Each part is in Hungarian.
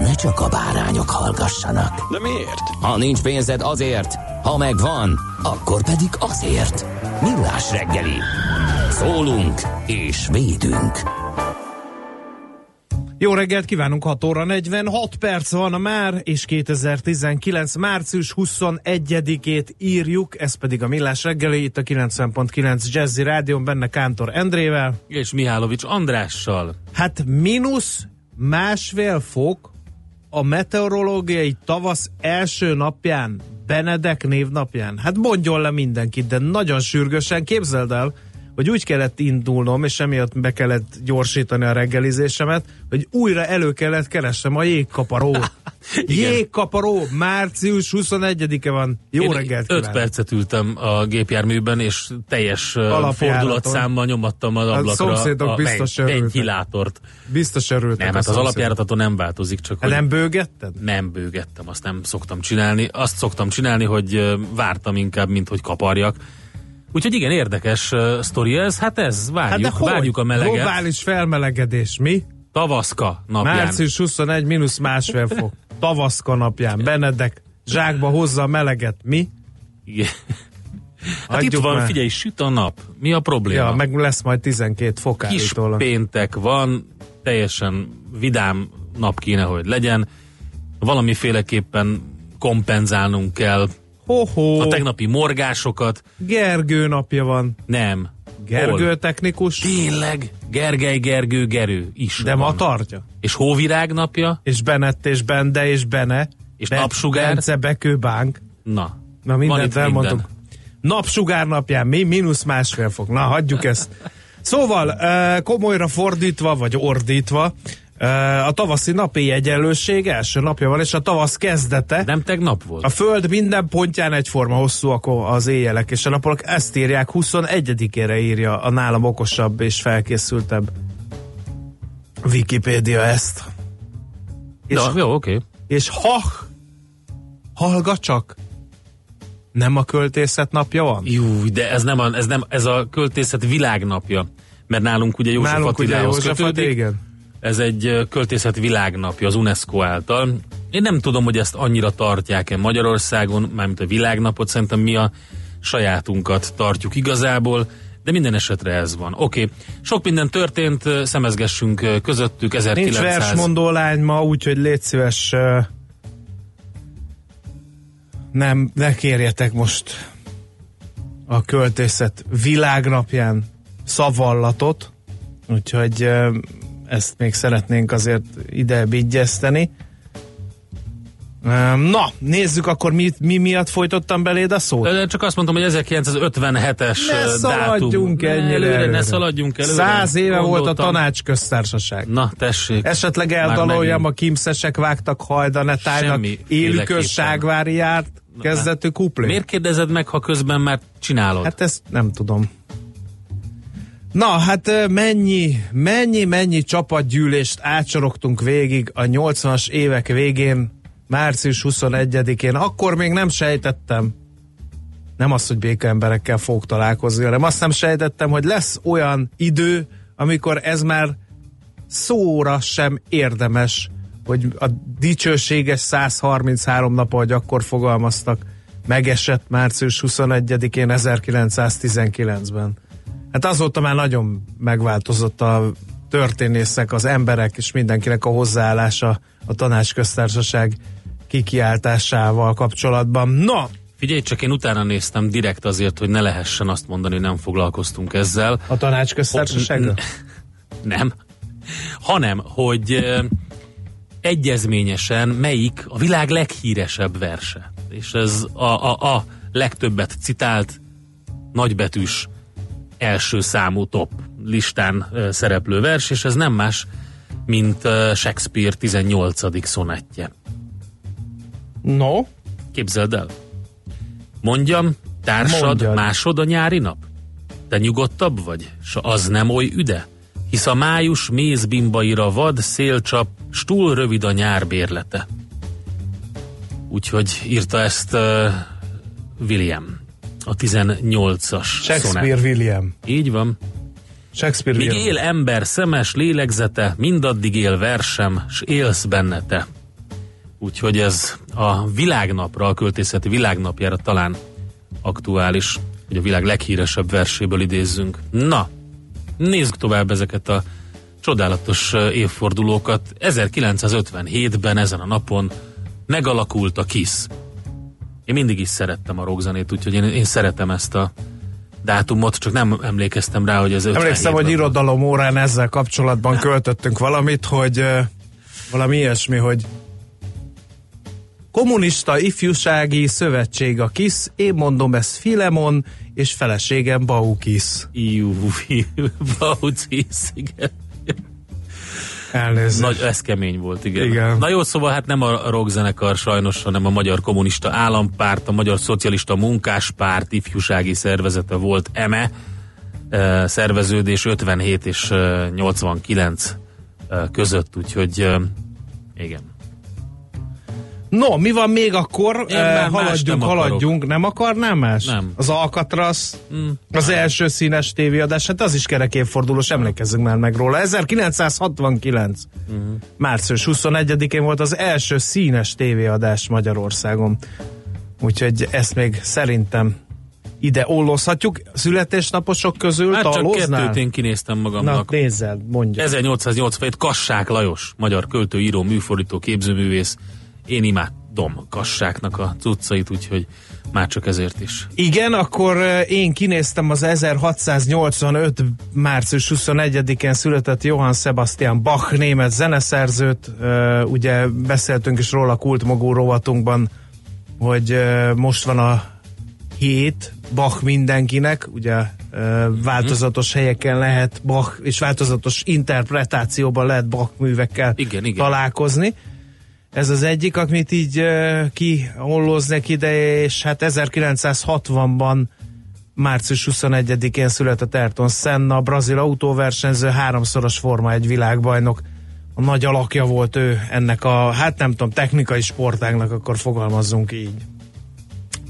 ne csak a bárányok hallgassanak. De miért? Ha nincs pénzed azért, ha megvan, akkor pedig azért. Millás reggeli. Szólunk és védünk. Jó reggelt kívánunk, 6 óra 46 perc van a már, és 2019. március 21-ét írjuk, ez pedig a Millás reggeli, itt a 90.9 Jazzy Rádion, benne Kántor Endrével. És Mihálovics Andrással. Hát mínusz másfél fok a meteorológiai tavasz első napján, Benedek névnapján. Hát mondjon le mindenkit, de nagyon sürgősen képzeld el, hogy úgy kellett indulnom, és emiatt be kellett gyorsítani a reggelizésemet, hogy újra elő kellett keresnem a jégkaparót. Jégkaparó, március 21-e van. Jó Én reggelt 5 kívánok. percet ültem a gépjárműben, és teljes fordulatszámmal nyomattam az ablakra szomszédok a biztos ventilátort. Biztos örültek. Nem, a hát az alapjáraton nem változik, csak Hát hogy nem bőgetted? nem bőgettem, azt nem szoktam csinálni. Azt szoktam csinálni, hogy vártam inkább, mint hogy kaparjak. Úgyhogy igen, érdekes uh, sztori ez. Hát ez, várjuk, Hát de hogy? várjuk a meleget. Globális felmelegedés, mi? Tavaszka napján. Március 21, mínusz másfél fok. Tavaszka napján. Benedek zsákba hozza a meleget. Mi? Igen. Hát Hagyjuk itt van, már. figyelj, süt a nap. Mi a probléma? Ja, meg lesz majd 12 fok Kis péntek van, teljesen vidám nap kéne, hogy legyen. Valamiféleképpen kompenzálnunk kell Ho-ho, a tegnapi morgásokat. Gergő napja van. Nem. Gergő Hol? technikus, Tényleg, Gergely, Gergő, Gerő is de van. ma tartja. És Hóvirág napja, És Benett és Bende és Bene. És Be- napsugár. Bence Bekőbánk. na. Na Van mindent elmondtuk. minden. Napsugár napján mi? Mínusz másfél fok. Na, hagyjuk ezt. Szóval, komolyra fordítva, vagy ordítva, a tavaszi napi egyenlőség első napja van, és a tavasz kezdete. Nem tegnap volt? A Föld minden pontján egyforma hosszúak az éjjelek és a napok. Ezt írják, 21-ére írja a nálam okosabb és felkészültebb Wikipédia ezt. És, Na, jó, oké. és ha hallgat csak, nem a költészet napja van? Jú, de ez nem a, ez nem, ez a költészet világnapja. Mert nálunk ugye József Nálunk ugye Attilához József kötődik. igen. Ez egy költészet világnapja az UNESCO által. Én nem tudom, hogy ezt annyira tartják-e Magyarországon, mármint a világnapot, szerintem mi a sajátunkat tartjuk igazából, de minden esetre ez van. Oké, okay. sok minden történt, szemezgessünk közöttük, Nincs 1900... versmondó lány ma, úgyhogy légy szíves, nem, ne kérjetek most a költészet világnapján szavallatot, úgyhogy ezt még szeretnénk azért ide vigyeszteni. Na, nézzük akkor mi, mi miatt folytottam beléd a szót. Csak azt mondtam, hogy 1957-es Ne szaladjunk dátum. ennyire előre, előre. Ne szaladjunk előre. Száz éve volt a Gondoltam. tanácsköztársaság. Na, tessék. Esetleg eldaloljam, a kimszesek vágtak Semmiféleképpen. élükös ságvári járt, kezdetű kuplé. Miért kérdezed meg, ha közben már csinálod? Hát ezt nem tudom. Na, hát mennyi, mennyi, mennyi csapatgyűlést átsorogtunk végig a 80-as évek végén, március 21-én. Akkor még nem sejtettem, nem az, hogy békaemberekkel fogok találkozni, hanem azt nem sejtettem, hogy lesz olyan idő, amikor ez már szóra sem érdemes, hogy a dicsőséges 133 nap, ahogy akkor fogalmaztak, megesett március 21-én 1919-ben. Hát azóta már nagyon megváltozott a történészek, az emberek és mindenkinek a hozzáállása a tanácsköztársaság kikiáltásával kapcsolatban. Na, Figyelj, csak én utána néztem direkt azért, hogy ne lehessen azt mondani, nem foglalkoztunk ezzel. a tanácsköztársasággal? Nem. Hanem, hogy ö, egyezményesen melyik a világ leghíresebb verse. És ez a, a, a legtöbbet citált nagybetűs első számú top listán szereplő vers, és ez nem más, mint Shakespeare 18. szonettje. No, Képzeld el. Mondjam, társad Mondjad. másod a nyári nap? Te nyugodtabb vagy, s az nem oly üde? Hisz a május mézbimbaira vad szélcsap, s túl rövid a nyár bérlete. Úgyhogy írta ezt uh, William, a 18-as Shakespeare szonett. William. Így van. Shakespeare Míg William. él ember szemes lélegzete, mindaddig él versem, s élsz benne te. Úgyhogy ez a világnapra, a költészeti világnapjára talán aktuális, hogy a világ leghíresebb verséből idézzünk. Na, nézzük tovább ezeket a csodálatos évfordulókat. 1957-ben ezen a napon megalakult a KISS. Én mindig is szerettem a rockzenét, úgyhogy én, én szeretem ezt a dátumot, csak nem emlékeztem rá, hogy ez 57 Emlékszem, hogy irodalom órán ezzel kapcsolatban költöttünk valamit, hogy valami ilyesmi, hogy Kommunista Ifjúsági Szövetség a KISZ, én mondom ez Filemon, és feleségem Baukis. Iú, Baucis, igen. Elnézést. Nagy, ez kemény volt, igen. Igen. Na jó, szóval hát nem a rockzenekar sajnos, hanem a Magyar Kommunista Állampárt, a Magyar Szocialista Munkáspárt ifjúsági szervezete volt EME, eh, szerveződés 57 és eh, 89 eh, között, úgyhogy igen. No, mi van még akkor? Én Eh, haladjunk, nem akarok. haladjunk. Nem akarnál más? Nem. Az Alcatraz, Mm. az első színes tévéadás, hát az is kerek évfordulós, emlékezzünk már meg róla. 1969. Mhm. Március 21-én volt az első színes tévéadás Magyarországon. Úgyhogy ezt még szerintem ide ollózhatjuk. Születésnaposok közül Hát csak talóznál? kettőt én kinéztem Na, magamnak. nézzel, mondja. 1887 Kassák Lajos, magyar költő, író, műfordító, képzőművész. Én imádom Kassáknak a cuccait, úgyhogy már csak ezért is. Igen, akkor én kinéztem az 1685. március 21-én született Johann Sebastian Bach német zeneszerzőt. Ugye beszéltünk is róla a kultmogó rovatunkban, hogy most van a hét Bach mindenkinek, ugye változatos helyeken lehet Bach, és változatos interpretációban lehet Bach művekkel Igen, igen. találkozni. Ez az egyik, amit így uh, kihollóznek ide, és hát 1960-ban március 21-én született Ayrton Senna, brazil autóversenyző, háromszoros Forma egy világbajnok. A nagy alakja volt ő ennek a, hát nem tudom, technikai sportágnak, akkor fogalmazzunk így.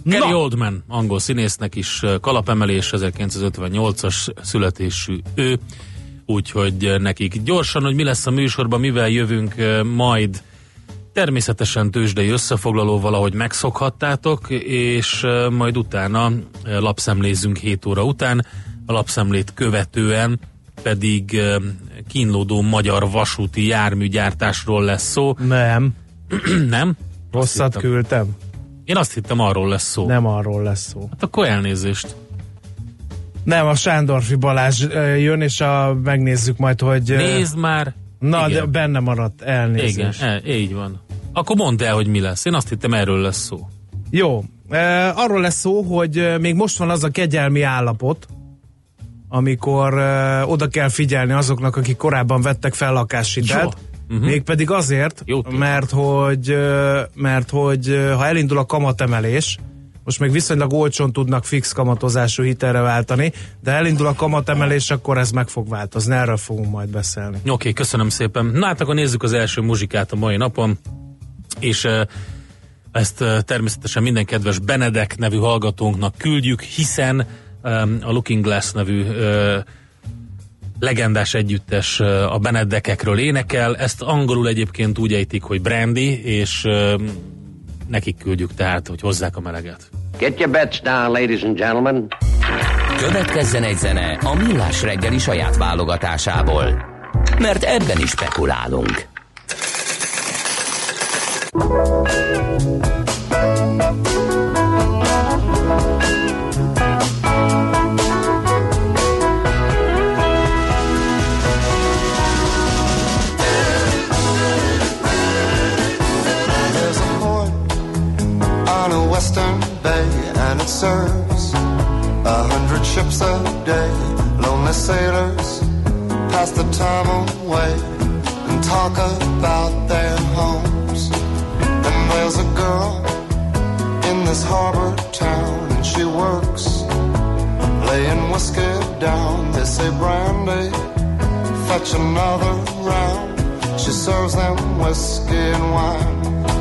Gary. Oldman, angol színésznek is kalapemelés, 1958-as születésű ő, úgyhogy nekik gyorsan, hogy mi lesz a műsorban, mivel jövünk majd természetesen tőzsdei összefoglalóval, ahogy megszokhattátok, és majd utána lapszemlézzünk 7 óra után, a lapszemlét követően pedig kínlódó magyar vasúti járműgyártásról lesz szó, Nem, nem? Rosszat hittem- küldtem. Én azt hittem arról lesz szó. Nem arról lesz szó. Hát akkor elnézést. Nem, a Sándorfi Balázs jön, és a, megnézzük majd, hogy... Nézd már. Na, Igen. de benne maradt, elnézést. Igen, e, így van. Akkor mondd el, hogy mi lesz. Én azt hittem, erről lesz szó. Jó, e, arról lesz szó, hogy e, még most van az a kegyelmi állapot, amikor e, oda kell figyelni azoknak, akik korábban vettek fel lakáshitelt. Uh-huh. Mégpedig azért, Jó mert hogy, e, mert hogy e, ha elindul a kamatemelés, most még viszonylag olcsón tudnak fix kamatozású hitelre váltani, de elindul a kamatemelés, akkor ez meg fog változni, erről fogunk majd beszélni. Oké, okay, köszönöm szépen. Na hát akkor nézzük az első muzsikát a mai napon. És ezt természetesen minden kedves Benedek nevű hallgatónknak küldjük, hiszen a Looking Glass nevű legendás együttes a Benedekekről énekel. Ezt angolul egyébként úgy ejtik, hogy Brandy, és nekik küldjük tehát, hogy hozzák a meleget. Get your bets down, ladies and gentlemen. Következzen egy zene a Millás reggeli saját válogatásából. mert ebben is spekulálunk. Sailors pass the time away and talk about their homes. There's a girl in this harbor town, and she works laying whiskey down. They say brandy, fetch another round. She serves them whiskey and wine.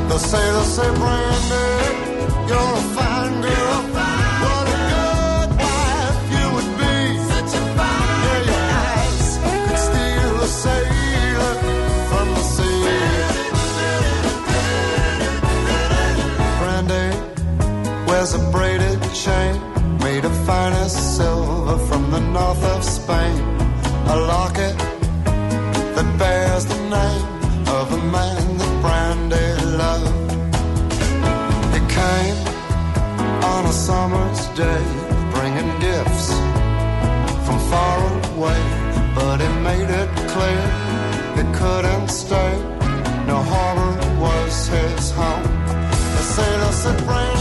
They say, they say, Brandy, you're a fine girl. Made of finest silver from the north of Spain. A locket that bears the name of a man that Brandy loved. He came on a summer's day, bringing gifts from far away, but he made it clear he couldn't stay. No harbor was his home. The sailor said, Brandy, you're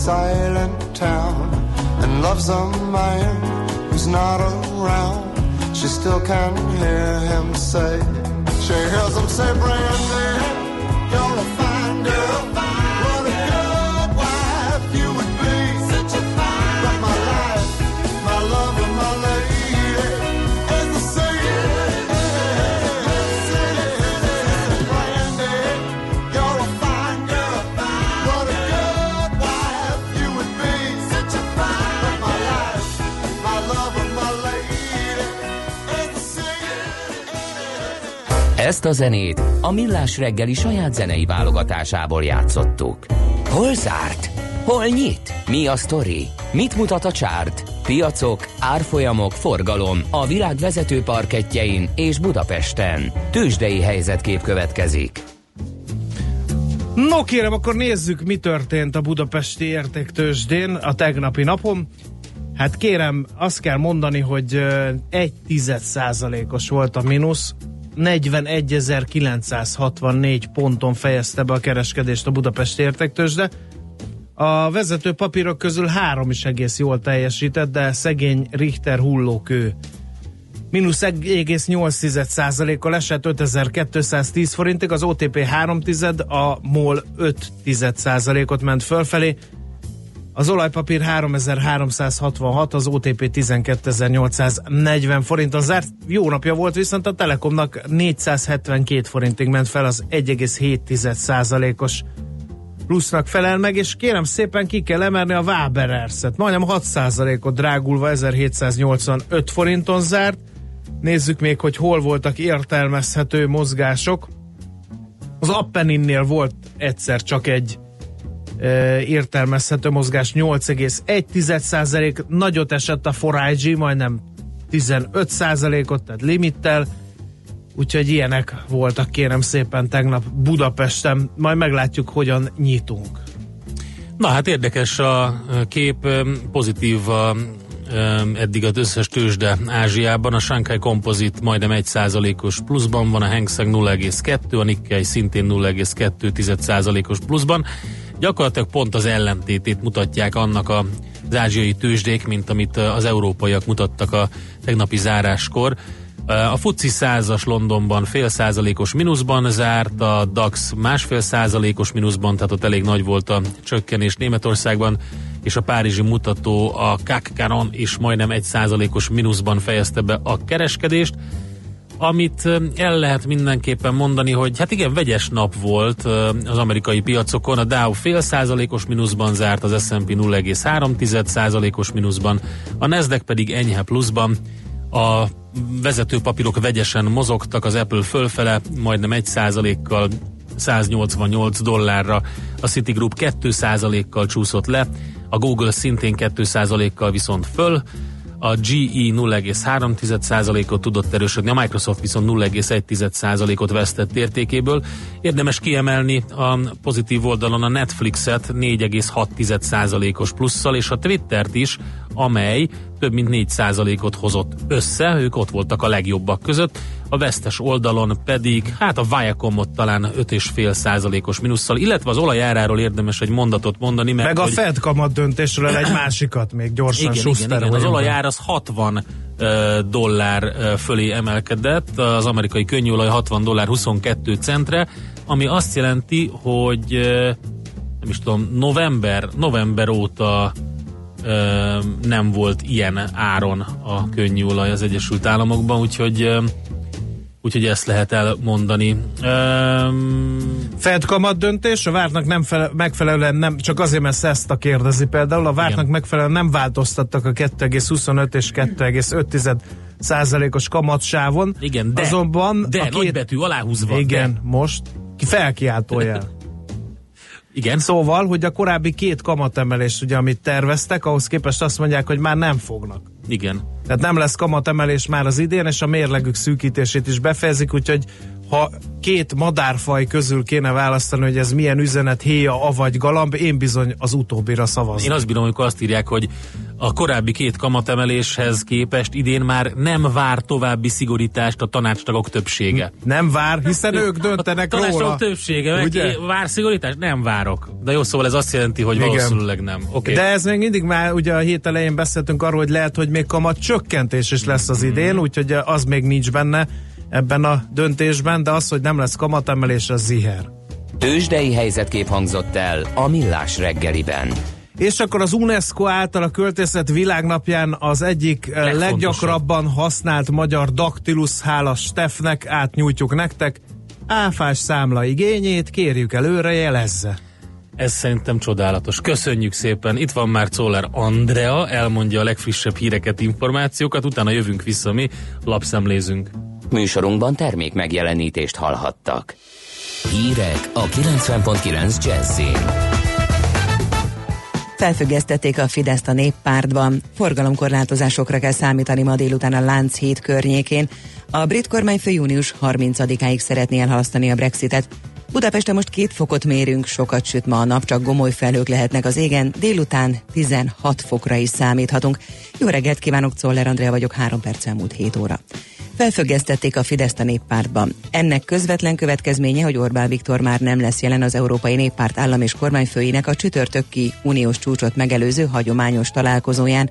silent town and loves a man who's not around. She still can hear him say, she hears him say, Brandy, Ezt a zenét a Millás reggeli saját zenei válogatásából játszottuk. Hol zárt? Hol nyit? Mi a sztori? Mit mutat a csárt? Piacok, árfolyamok, forgalom a világ vezető parketjein és Budapesten. Tősdei helyzetkép következik. No kérem, akkor nézzük, mi történt a budapesti értéktősdén a tegnapi napon. Hát kérem, azt kell mondani, hogy egy tized százalékos volt a mínusz, 41.964 ponton fejezte be a kereskedést a Budapesti értéktősde. A vezető papírok közül három is egész jól teljesített, de szegény Richter hullókő mínusz 1,8%-kal esett 5210 forintig, az OTP 3 tized, a MOL 5 ot ment fölfelé, az olajpapír 3366, az OTP 12840 forinton zárt. Jó napja volt, viszont a Telekomnak 472 forintig ment fel, az 1,7%-os plusznak felel meg, és kérem szépen ki kell emelni a Wabererset. Majdnem 6%-ot drágulva 1785 forinton zárt. Nézzük még, hogy hol voltak értelmezhető mozgások. Az Appeninnél volt egyszer csak egy értelmezhető mozgás 8,1% nagyot esett a Forage, majdnem 15 ot tehát limittel, úgyhogy ilyenek voltak kérem szépen tegnap Budapesten, majd meglátjuk hogyan nyitunk. Na hát érdekes a kép, pozitív a, eddig az összes tőzsde Ázsiában, a Shanghai Composite majdnem 1%-os pluszban van, a Hang Seng 0,2, a Nikkei szintén 0,2%-os pluszban. Gyakorlatilag pont az ellentétét mutatják annak a az ázsiai tőzsdék, mint amit az európaiak mutattak a tegnapi záráskor. A FUCI százas Londonban fél százalékos mínuszban zárt, a DAX másfél százalékos mínuszban, tehát ott elég nagy volt a csökkenés Németországban, és a párizsi mutató a CAC is majdnem egy százalékos mínuszban fejezte be a kereskedést. Amit el lehet mindenképpen mondani, hogy hát igen, vegyes nap volt az amerikai piacokon, a Dow fél százalékos mínuszban zárt, az S&P 0,3 százalékos mínuszban, a Nasdaq pedig enyhe pluszban, a vezető papírok vegyesen mozogtak, az Apple fölfele majdnem 1 százalékkal 188 dollárra, a Citigroup 2 százalékkal csúszott le, a Google szintén 2 százalékkal viszont föl, a GE 0,3%-ot tudott erősödni, a Microsoft viszont 0,1%-ot vesztett értékéből. Érdemes kiemelni a pozitív oldalon a Netflixet 4,6%-os plusszal, és a Twittert is, amely több mint 4%-ot hozott össze, ők ott voltak a legjobbak között, a vesztes oldalon pedig, hát a Viacomot talán 5,5%-os minusszal, illetve az olajáráról érdemes egy mondatot mondani, mert... Meg a hogy... Fed kamat döntésről egy másikat még gyorsan igen, igen, igen. Az olajár az 60 uh, dollár fölé emelkedett, az amerikai könnyűolaj 60 dollár 22 centre, ami azt jelenti, hogy nem is tudom, november, november óta ö, nem volt ilyen áron a könnyűolaj az Egyesült Államokban, úgyhogy ö, úgyhogy ezt lehet elmondani. Öm, Fed kamat döntés, a vártnak nem fele, megfelelően nem, csak azért, mert ezt a kérdezi például, a vártnak Igen. megfelelően nem változtattak a 2,25 és 2,5 százalékos kamatsávon. igen, de, Azonban de a két, nagybetű aláhúzva. igen, De. most ki felkiáltójel. Igen, Szóval, hogy a korábbi két kamatemelés, ugye, amit terveztek, ahhoz képest azt mondják, hogy már nem fognak. igen. Tehát nem lesz kamatemelés már az idén, és a mérlegük szűkítését is befejezik, úgyhogy ha két madárfaj közül kéne választani, hogy ez milyen üzenet, héja, avagy galamb, én bizony az utóbbira szavazom. Én azt bírom, amikor azt írják, hogy a korábbi két kamatemeléshez képest idén már nem vár további szigorítást a tanácstagok többsége. Nem vár, hiszen ők döntenek a tanácstagok róla. többsége, meg Ugye? Ugye? vár szigorítást? Nem várok. De jó, szóval ez azt jelenti, hogy Igen. valószínűleg nem. Oké. De ez még mindig már, ugye a hét elején beszéltünk arról, hogy lehet, hogy még kamat csökkentés is lesz az idén, úgyhogy az még nincs benne ebben a döntésben, de az, hogy nem lesz kamatemelés, az ziher. Tőzsdei helyzetkép hangzott el a Millás reggeliben. És akkor az UNESCO által a költészet világnapján az egyik eh, leggyakrabban használt magyar daktilusz hála Stefnek átnyújtjuk nektek. Áfás számla igényét kérjük előre, jelezze. Ez szerintem csodálatos. Köszönjük szépen. Itt van már Czoller Andrea, elmondja a legfrissebb híreket, információkat, utána jövünk vissza mi, lapszemlézünk. Műsorunkban termék megjelenítést hallhattak. Hírek a 90.9 Jazzin. Felfüggesztették a Fideszt a néppártban. Forgalomkorlátozásokra kell számítani ma délután a Lánchíd környékén. A brit kormányfő június 30-áig szeretné elhalasztani a Brexitet. Budapesten most két fokot mérünk, sokat süt ma a nap, csak gomoly felhők lehetnek az égen, délután 16 fokra is számíthatunk. Jó reggelt kívánok, Czoller Andrea vagyok, 3 perc elmúlt 7 óra. Felfüggesztették a Fideszt a néppártban. Ennek közvetlen következménye, hogy Orbán Viktor már nem lesz jelen az Európai Néppárt állam és kormányfőinek a csütörtökki uniós csúcsot megelőző hagyományos találkozóján.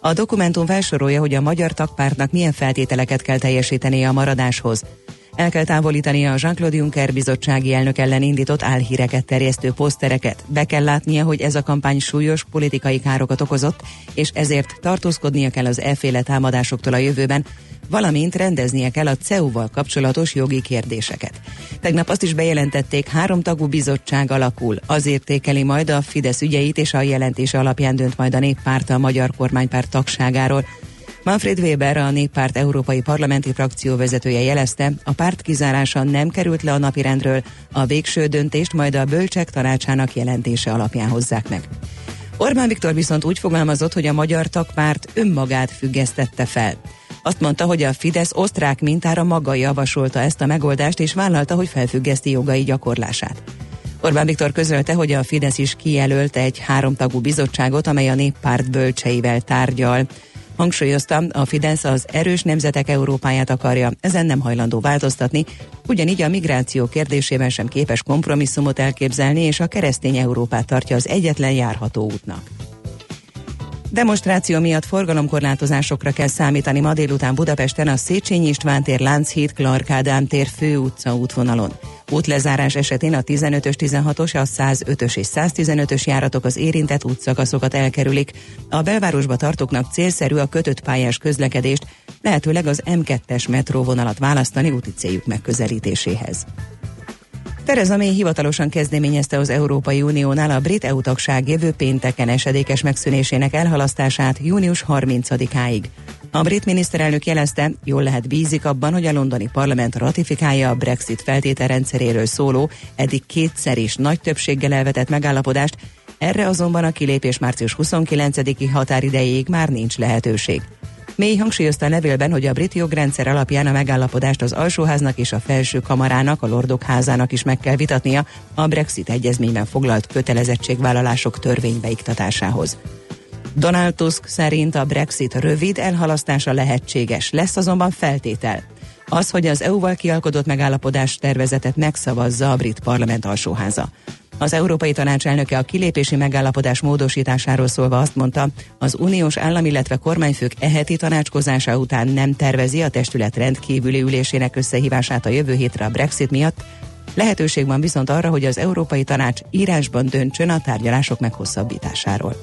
A dokumentum felsorolja, hogy a magyar tagpártnak milyen feltételeket kell teljesítenie a maradáshoz. El kell távolítania a Jean-Claude Juncker bizottsági elnök ellen indított álhíreket terjesztő posztereket. Be kell látnia, hogy ez a kampány súlyos politikai károkat okozott, és ezért tartózkodnia kell az efféle támadásoktól a jövőben, valamint rendeznie kell a CEU-val kapcsolatos jogi kérdéseket. Tegnap azt is bejelentették, három tagú bizottság alakul. Az értékeli majd a Fidesz ügyeit, és a jelentése alapján dönt majd a néppárt a magyar kormánypárt tagságáról. Manfred Weber, a néppárt európai parlamenti frakció vezetője jelezte, a párt kizárása nem került le a napirendről, a végső döntést majd a bölcsek tanácsának jelentése alapján hozzák meg. Orbán Viktor viszont úgy fogalmazott, hogy a magyar tagpárt önmagát függesztette fel. Azt mondta, hogy a Fidesz osztrák mintára maga javasolta ezt a megoldást, és vállalta, hogy felfüggeszti jogai gyakorlását. Orbán Viktor közölte, hogy a Fidesz is kijelölt egy háromtagú bizottságot, amely a néppárt bölcseivel tárgyal. Hangsúlyozta, a Fidesz az erős nemzetek Európáját akarja, ezen nem hajlandó változtatni, ugyanígy a migráció kérdésében sem képes kompromisszumot elképzelni, és a keresztény Európát tartja az egyetlen járható útnak. Demonstráció miatt forgalomkorlátozásokra kell számítani ma délután Budapesten a Széchenyi István tér, Lánchíd, Clark tér főutca útvonalon. Útlezárás esetén a 15-ös, 16-os, a 105-ös és 115-ös járatok az érintett útszakaszokat elkerülik. A belvárosba tartóknak célszerű a kötött pályás közlekedést, lehetőleg az M2-es metróvonalat választani úti céljuk megközelítéséhez. Tereza May hivatalosan kezdeményezte az Európai Uniónál a brit EU tagság jövő pénteken esedékes megszűnésének elhalasztását június 30-áig. A brit miniszterelnök jelezte, jól lehet bízik abban, hogy a londoni parlament ratifikálja a Brexit feltételrendszeréről szóló, eddig kétszer is nagy többséggel elvetett megállapodást, erre azonban a kilépés március 29-i határidejéig már nincs lehetőség. Mély hangsúlyozta a levélben, hogy a brit jogrendszer alapján a megállapodást az alsóháznak és a felső kamarának, a lordok házának is meg kell vitatnia a Brexit egyezményben foglalt kötelezettségvállalások törvénybeiktatásához. Donald Tusk szerint a Brexit rövid elhalasztása lehetséges, lesz azonban feltétel. Az, hogy az EU-val kialkodott megállapodás tervezetet megszavazza a brit parlament alsóháza. Az Európai Tanács elnöke a kilépési megállapodás módosításáról szólva azt mondta, az uniós állam, illetve kormányfők eheti tanácskozása után nem tervezi a testület rendkívüli ülésének összehívását a jövő hétre a Brexit miatt, Lehetőség van viszont arra, hogy az Európai Tanács írásban döntsön a tárgyalások meghosszabbításáról.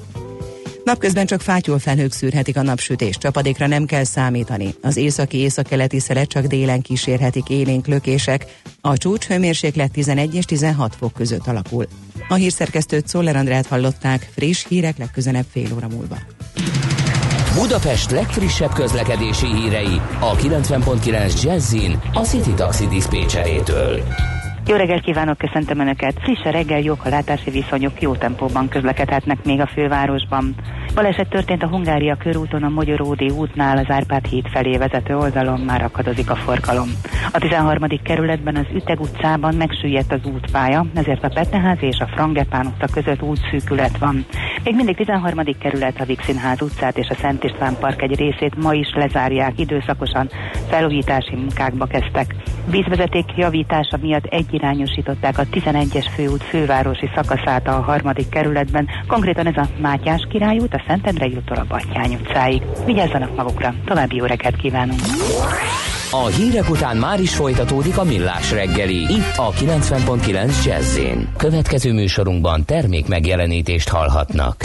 Napközben csak fátyol felhők szűrhetik a napsütést, csapadékra nem kell számítani. Az északi északkeleti szelet csak délen kísérhetik élénk lökések. A csúcs hőmérséklet 11 és 16 fok között alakul. A hírszerkesztőt Szoller Andrát hallották, friss hírek legközelebb fél óra múlva. Budapest legfrissebb közlekedési hírei a 90.9 Jazzin a City Taxi Dispécsejétől. Jó reggelt kívánok, köszöntöm Önöket! Friss a reggel, jók a látási viszonyok, jó tempóban közlekedhetnek még a fővárosban. Baleset történt a Hungária körúton a Magyaródi útnál az Árpád híd felé vezető oldalon már akadozik a forgalom. A 13. kerületben az Üteg utcában megsüllyedt az útpálya, ezért a Petneház és a Frangepán utca között útszűkület van. Még mindig 13. kerület a Vixinház utcát és a Szent István Park egy részét ma is lezárják időszakosan, felújítási munkákba kezdtek. Vízvezeték javítása miatt egyirányosították a 11-es főút fővárosi szakaszát a harmadik kerületben, konkrétan ez a Mátyás királyút, a Szentendrei úttól a Battyány utcáig. Vigyázzanak magukra, további jó reggelt kívánunk! A hírek után már is folytatódik a millás reggeli, itt a 90.9 jazz Következő műsorunkban termék megjelenítést hallhatnak.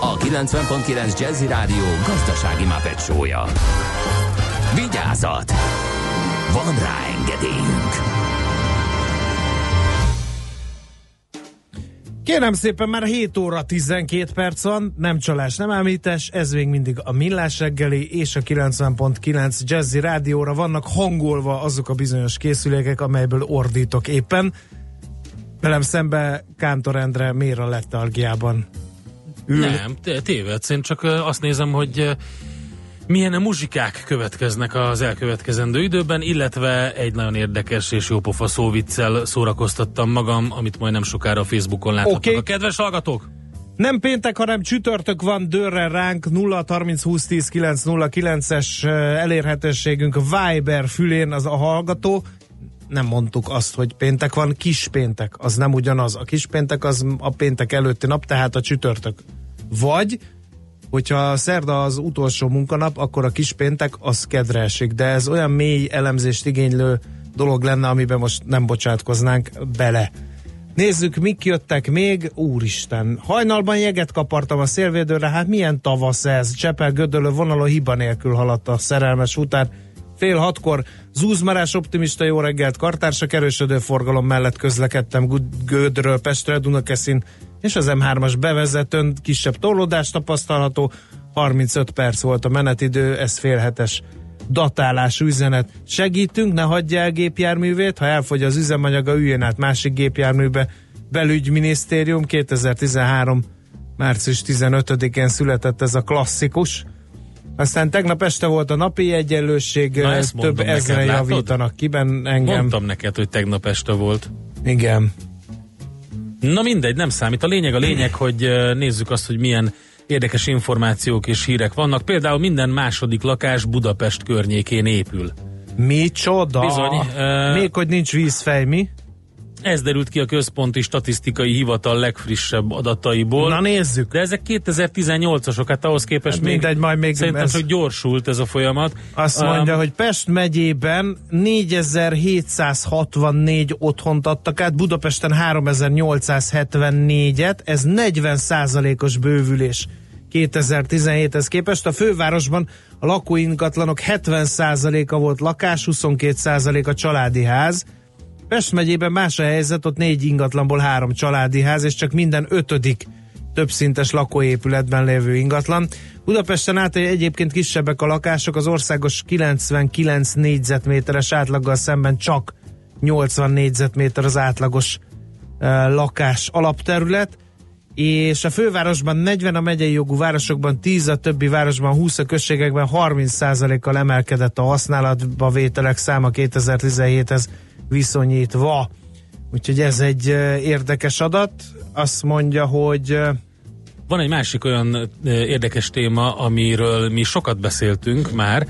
a 90.9 Jazzy Rádió gazdasági mapetsója. Vigyázat! Van rá engedélyünk! Kérem szépen, már 7 óra 12 perc van, nem csalás, nem említés, ez még mindig a Millás reggeli és a 90.9 Jazzy rádióra vannak hangolva azok a bizonyos készülékek, amelyből ordítok éppen. Velem szembe Kántor Endre mér a letargiában ül. Nem, tévedsz, én csak azt nézem, hogy milyen muzsikák következnek az elkövetkezendő időben, illetve egy nagyon érdekes és jópofa szóviccel szórakoztattam magam, amit majd nem sokára a Facebookon láthatnak Oké. a kedves hallgatók. Nem péntek, hanem csütörtök van, dörren ránk 0 30 20 10 9 0 9-es elérhetőségünk Viber fülén az a hallgató. Nem mondtuk azt, hogy péntek van, kis péntek, az nem ugyanaz. A kis péntek az a péntek előtti nap, tehát a csütörtök. Vagy, hogyha szerda az utolsó munkanap, akkor a kis péntek az kedre esik, de ez olyan mély elemzést igénylő dolog lenne, amiben most nem bocsátkoznánk bele. Nézzük, mik jöttek még. Úristen, hajnalban jeget kapartam a szélvédőre, hát milyen tavasz ez. Csepel gödölő vonalon hiba nélkül haladt a szerelmes után. Fél hatkor zúzmarás optimista jó reggelt, kartársak erősödő forgalom mellett közlekedtem Gödről Pestre, Dunakeszin és az M3-as bevezetőn kisebb torlódás tapasztalható. 35 perc volt a menetidő, ez fél hetes datálású üzenet. Segítünk, ne hagyja el gépjárművét, ha elfogy az üzemanyaga, üljön át másik gépjárműbe. Belügyminisztérium 2013 március 15-én született ez a klasszikus. Aztán tegnap este volt a napi egyenlőség, Na, több neked, ezre javítanak ki ben engem. Mondtam neked, hogy tegnap este volt. Igen. Na mindegy, nem számít. A lényeg a lényeg, hogy nézzük azt, hogy milyen érdekes információk és hírek vannak. Például minden második lakás Budapest környékén épül. Micsoda? Bizony, ö- Még hogy nincs vízfej, mi? Ez derült ki a Központi Statisztikai Hivatal legfrissebb adataiból. Na nézzük. De ezek 2018-asok, hát ahhoz képest Hát még mindegy, majd még szerintem ez- csak gyorsult ez a folyamat. Azt Um, mondja, hogy Pest megyében 4764 otthont adtak át, Budapesten 3874-et, ez 40 os bővülés 2017-hez képest. A fővárosban a lakóingatlanok 70%-a volt lakás, 22% a családi ház. Pest megyében más a helyzet, ott négy ingatlanból három családi ház, és csak minden ötödik többszintes lakóépületben lévő ingatlan. Budapesten át egyébként kisebbek a lakások, az országos 99 négyzetméteres átlaggal szemben csak 80 négyzetméter az átlagos uh, lakás alapterület, és a fővárosban 40, a megyei jogú városokban 10, a többi városban 20, a községekben 30%-kal emelkedett a használatba vételek száma 2017-hez viszonyítva. Úgyhogy ez egy érdekes adat. Azt mondja, hogy Van egy másik olyan érdekes téma, amiről mi sokat beszéltünk már,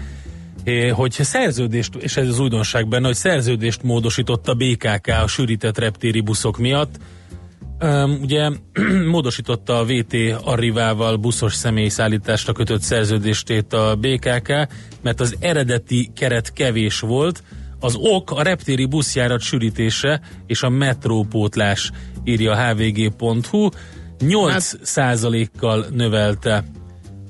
hogy szerződést, és ez az újdonság benne, hogy szerződést módosított a BKK a sűrített reptéri buszok miatt. Ugye módosította a VT Arrivával buszos személyszállításra kötött szerződéstét a BKK, mert az eredeti keret kevés volt, az ok a reptéri buszjárat sűrítése és a metrópótlás, írja a hvg.hu. 8 százalékkal növelte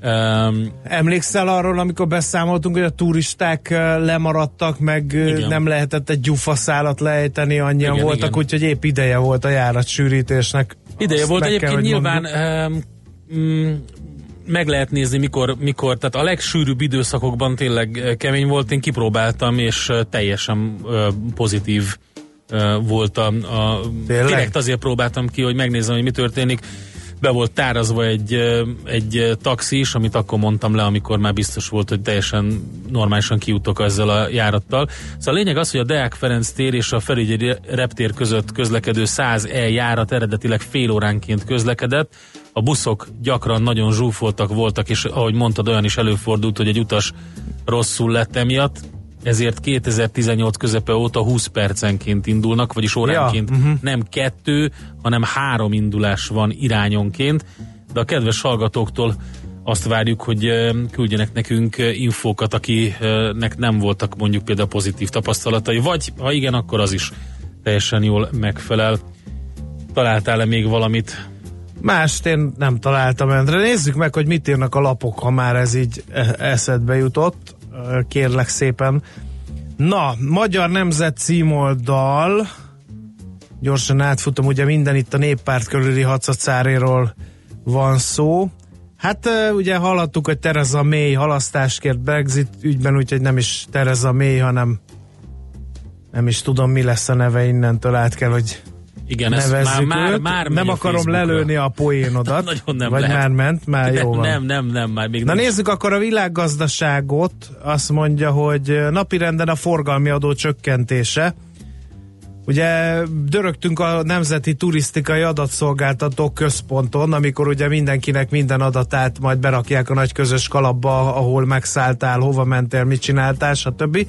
um, emlékszel arról, amikor beszámoltunk, hogy a turisták lemaradtak, meg Igen. nem lehetett egy gyufaszállat lejteni, annyian Igen, voltak, igen. úgyhogy épp ideje volt a járatsűrítésnek. Ideje Azt volt egyébként kell, nyilván um, meg lehet nézni, mikor, mikor, tehát a legsűrűbb időszakokban tényleg eh, kemény volt, én kipróbáltam, és eh, teljesen uh, pozitív volt a, a direkt azért próbáltam ki, hogy megnézem, hogy mi történik. Be volt tárazva egy, egy taxi is, amit akkor mondtam le, amikor már biztos volt, hogy teljesen normálisan kijutok ezzel a járattal. Szóval a lényeg az, hogy a Deák Ferenc tér és a Felügyi reptér között közlekedő 100 E járat eredetileg fél óránként közlekedett. A buszok gyakran nagyon zsúfoltak voltak, és ahogy mondtad, olyan is előfordult, hogy egy utas rosszul lett emiatt, ezért 2018 közepe óta 20 percenként indulnak, vagyis óránként Ja, mhm. nem kettő, hanem három indulás van irányonként, de a kedves hallgatóktól azt várjuk, hogy küldjenek nekünk infókat, akinek nem voltak mondjuk például pozitív tapasztalatai, vagy ha igen, akkor az is teljesen jól megfelel. Találtál-e még valamit? Mást én nem találtam, Endre. Nézzük meg, hogy mit írnak a lapok, ha már ez így e- eszedbe jutott. Kérlek szépen. Na, Magyar Nemzet címoldal. Gyorsan átfutom, ugye minden itt a néppárt körüli hacacáréról van szó. Hát ugye hallottuk, hogy Tereza May halasztást kért Brexit ügyben, úgyhogy nem is Tereza May, hanem nem is tudom, mi lesz a neve innentől át kell, hogy Igen, ez nevezzük már, már, őt. már nem akarom lelőni a poénodat. Nagyon nem Vagy lehet. már ment, már jó van. Nem, nem, nem, már még Na nincs. nézzük akkor a világgazdaságot. Azt mondja, hogy napirenden a forgalmi adó csökkentése. Ugye dörögtünk a Nemzeti Turisztikai Adatszolgáltató Központon, amikor ugye mindenkinek minden adatát majd berakják a nagy közös kalapba, ahol megszálltál, hova mentél, mit csináltál, stb.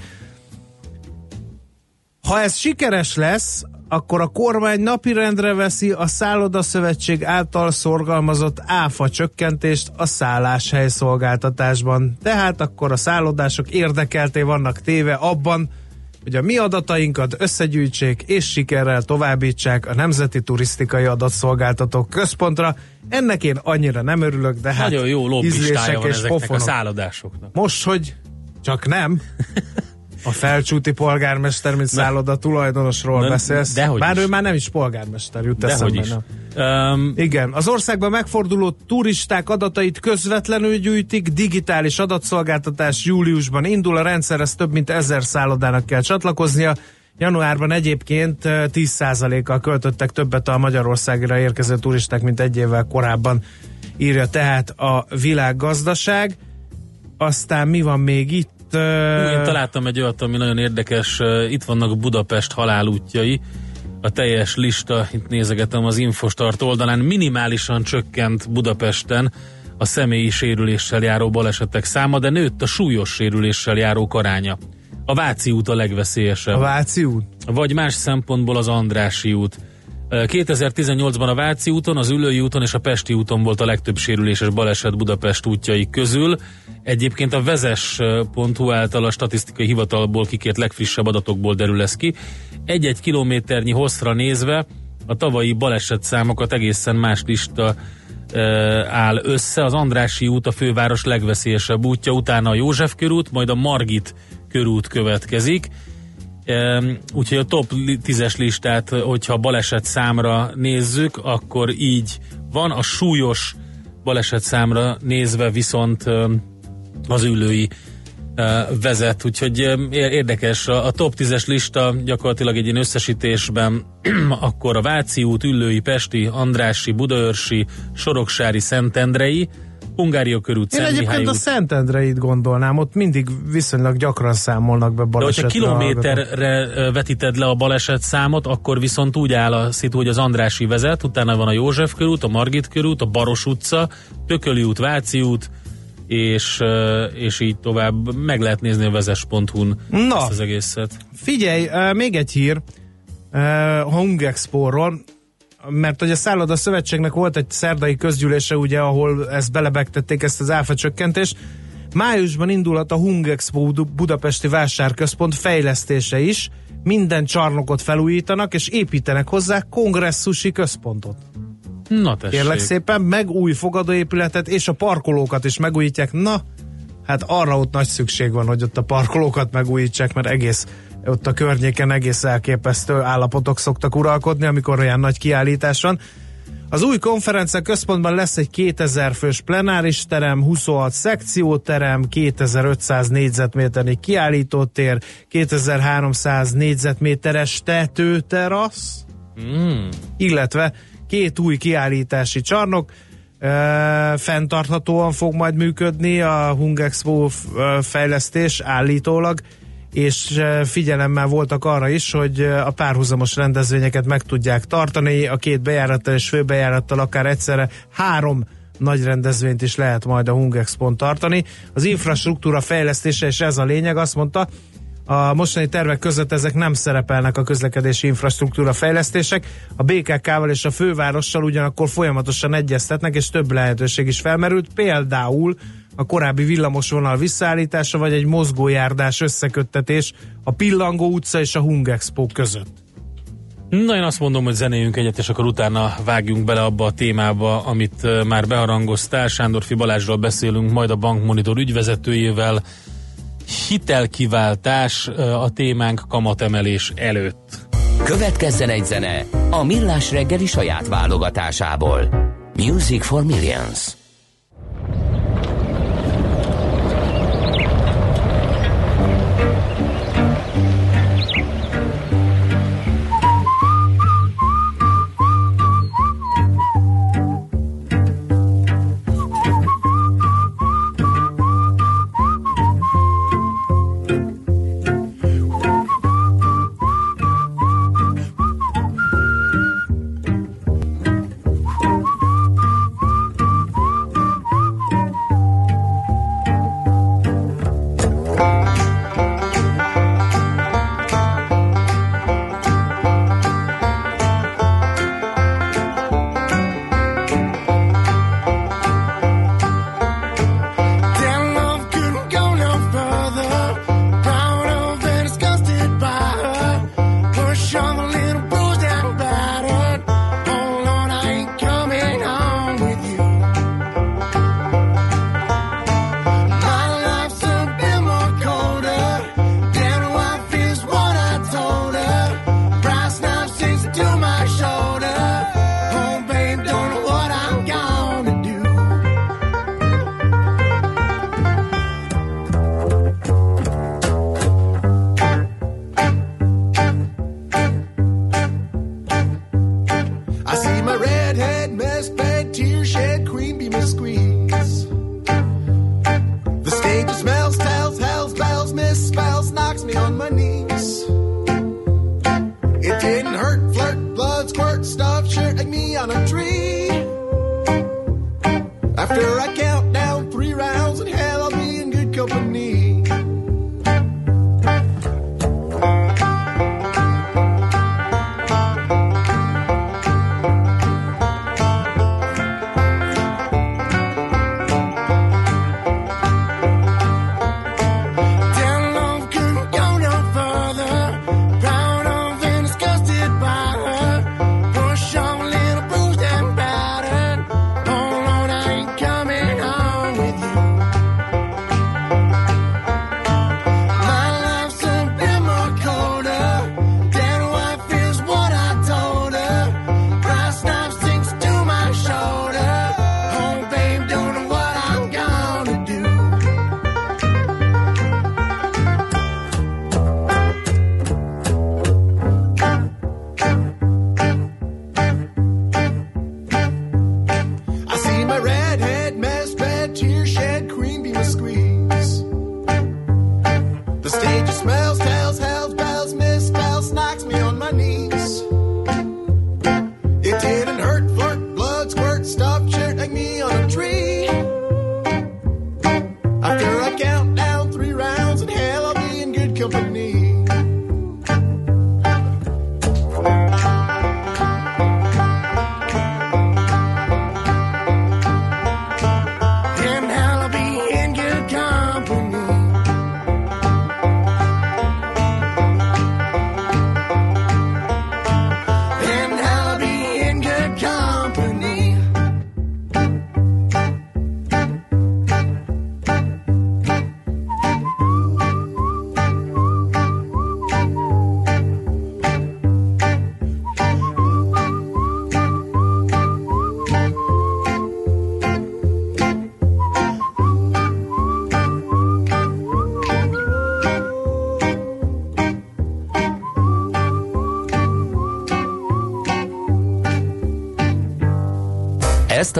Ha ez sikeres lesz, akkor a kormány napirendre veszi a Szállodaszövetség által szorgalmazott áfa csökkentést a szálláshely szolgáltatásban. Tehát akkor a szállodások érdekelté vannak téve abban, hogy a mi adatainkat összegyűjtsék és sikerrel továbbítsák a Nemzeti Turisztikai Adatszolgáltatók Központra. Ennek én annyira nem örülök, de hát Nagyon jó lobbistája van és ezeknek pofonok. a szállodásoknak. Most, hogy csak nem, a felcsúti polgármester, mint szálloda tulajdonosról Na, beszélsz. dehogy Bár is. ő már nem is polgármester, jut eszembe. is. Um, Igen, az országban megforduló turisták adatait közvetlenül gyűjtik, digitális adatszolgáltatás júliusban indul, a rendszerhez több mint ezer szállodának kell csatlakoznia. Januárban egyébként eh, 10%-kal költöttek többet a Magyarországra érkező turisták, mint egy évvel korábban írja tehát a világgazdaság. Aztán mi van még itt? Eh, Én találtam egy olyat, ami nagyon érdekes. Itt vannak Budapest halálútjai. A teljes lista, itt nézegetem az Infostart oldalán, minimálisan csökkent Budapesten a személyi sérüléssel járó balesetek száma, de nőtt a súlyos sérüléssel járó aránya. A Váci út a legveszélyesebb. A Váci út? vagy más szempontból az Andrási út. Ö, 2018-ban a Váci úton, az Ülői úton és a Pesti úton volt a legtöbb sérüléses baleset Budapest útjai közül. Egyébként a vezes.hu által a statisztikai hivatalból kikért legfrissebb adatokból derül ez ki. Egy-egy kilométernyi hosszra nézve a tavalyi baleset számokat egészen más lista áll össze. Az Andrási út a főváros legveszélyesebb útja, utána a József körút, majd a Margit körút következik. Úgyhogy a top li- 10-es listát, hogyha baleset számra nézzük, akkor így van. A súlyos baleset számra nézve viszont az ülői eh, vezet, úgyhogy ér- érdekes. A top 10-es lista gyakorlatilag egy ilyen összesítésben akkor a Váci út, Üllői, Pesti, Andrási, Budaörsi, Soroksári, Szentendrei, Hungária körút, Én Szent Mihály egyébként a út. Szentendreit gondolnám, ott mindig viszonylag gyakran számolnak be De hogyha balesetre. kilométerre ö, vetíted le a baleset számot, akkor viszont úgy áll a szitu, hogy az Andrási vezet, utána van a József körút, a Margit körút, a Baros utca, Tököli út, Váci út, és, és így tovább. Meg lehet nézni a vezes.hu-n Na. ezt az egészet. Figyelj, még egy hír uh, a Hungexpo-ról, mert hogy a Szálloda Szövetségnek volt egy szerdai közgyűlése, ugye, ahol ezt belebegtették, ezt az áfa csökkentést. Májusban indulhat a Hungexpo Budapesti Vásárközpont fejlesztése is. Minden csarnokot felújítanak, és építenek hozzá kongresszusi központot. Na tessék. Kérlek szépen, meg új fogadóépületet, és a parkolókat is megújítják. Na, hát arra ott nagy szükség van, hogy ott a parkolókat megújítsák, mert egész ott a környéken egész elképesztő állapotok szoktak uralkodni, amikor olyan nagy kiállítás van. Az új konferencia központban lesz egy 2000 fős plenáris terem, 26 szekcióterem, 2500 négyzetméternyi kiállítótér, 2300 négyzetméteres tetőterasz, Mm. illetve két új kiállítási csarnok, Uh, fenntarthatóan fog majd működni a Hungexpo fejlesztés állítólag, és figyelemmel voltak arra is, hogy a párhuzamos rendezvényeket meg tudják tartani, a két bejárattal és főbejárattal akár egyszerre három nagy rendezvényt is lehet majd a Hungexpon tartani. Az infrastruktúra fejlesztése, és ez a lényeg, azt mondta, a mostani tervek között ezek nem szerepelnek a közlekedési infrastruktúra fejlesztések. A BKK-val és a fővárossal ugyanakkor folyamatosan egyeztetnek, és több lehetőség is felmerült, például a korábbi villamosvonal visszaállítása, vagy egy mozgójárdás összeköttetés a Pillangó utca és a Hungexpo között. Na, én azt mondom, hogy zenéjünk egyet, és akkor utána vágjunk bele abba a témába, amit már beharangoztál. Sándor Balázsról beszélünk, majd a bankmonitor ügyvezetőjével. Hitelkiváltás a témánk kamatemelés előtt. Következzen egy zene a Millás reggeli saját válogatásából. Music for Millions.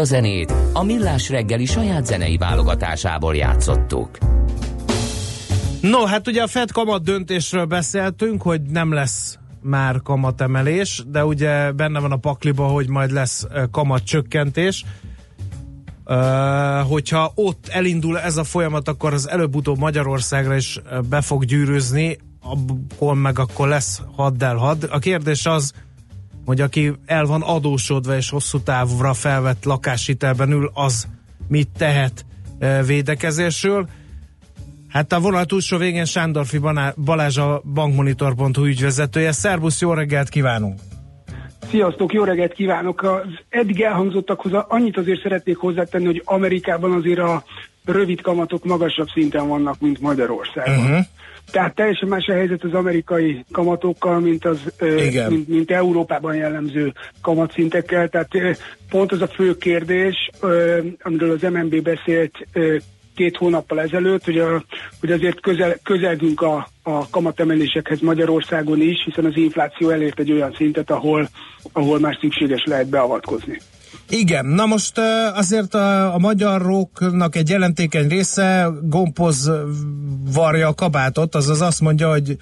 A zenét a Millás reggeli saját zenei válogatásából játszottuk. No, hát ugye a Fed kamat döntésről beszéltünk, hogy nem lesz már kamatemelés, de ugye benne van a pakliba, hogy majd lesz kamat csökkentés. Uh, hogyha ott elindul ez a folyamat, akkor az előbb-utóbb Magyarországra is be fog gyűrűzni, akkor meg akkor lesz haddel had. A kérdés az, hogy aki el van adósodva és hosszú távra felvett lakáshitelben ül, az mit tehet védekezésről. Hát a vonal túlsó végén Sándorfi Balázs a bankmonitor.hu ügyvezetője. Szerbusz, jó reggelt kívánunk! Sziasztok, jó reggelt kívánok! Az eddig elhangzottakhoz annyit azért szeretnék hozzátenni, hogy Amerikában azért a rövid kamatok magasabb szinten vannak, mint Magyarországon. Uh-huh. Tehát teljesen más a helyzet az amerikai kamatokkal, mint, az, mint, mint Európában jellemző kamatszintekkel. Tehát pont az a fő kérdés, amiről az MNB beszélt két hónappal ezelőtt, hogy, a, hogy azért közel, közelgünk a, a kamatemelésekhez Magyarországon is, hiszen az infláció elért egy olyan szintet, ahol, ahol már szükséges lehet beavatkozni. Igen, na most azért a, a magyaroknak egy jelentékeny része gompoz varja a kabátot, azaz azt mondja, hogy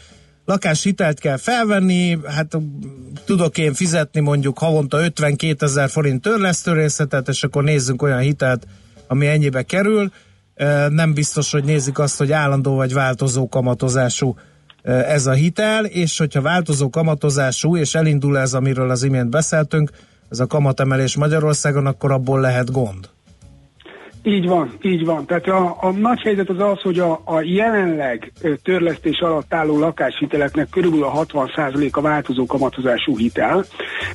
lakáshitelt kell felvenni, hát tudok én fizetni mondjuk havonta 52 ezer forint törlesztőrészetet, és akkor nézzünk olyan hitelt, ami ennyibe kerül. Nem biztos, hogy nézik azt, hogy állandó vagy változó kamatozású ez a hitel, és hogyha változó kamatozású, és elindul ez, amiről az imént beszéltünk, ez a kamatemelés Magyarországon, akkor abból lehet gond. Így van, így van. Tehát a, a nagy helyzet az az, hogy a, a jelenleg törlesztés alatt álló lakáshiteleknek körülbelül a 60% a változó kamatozású hitel,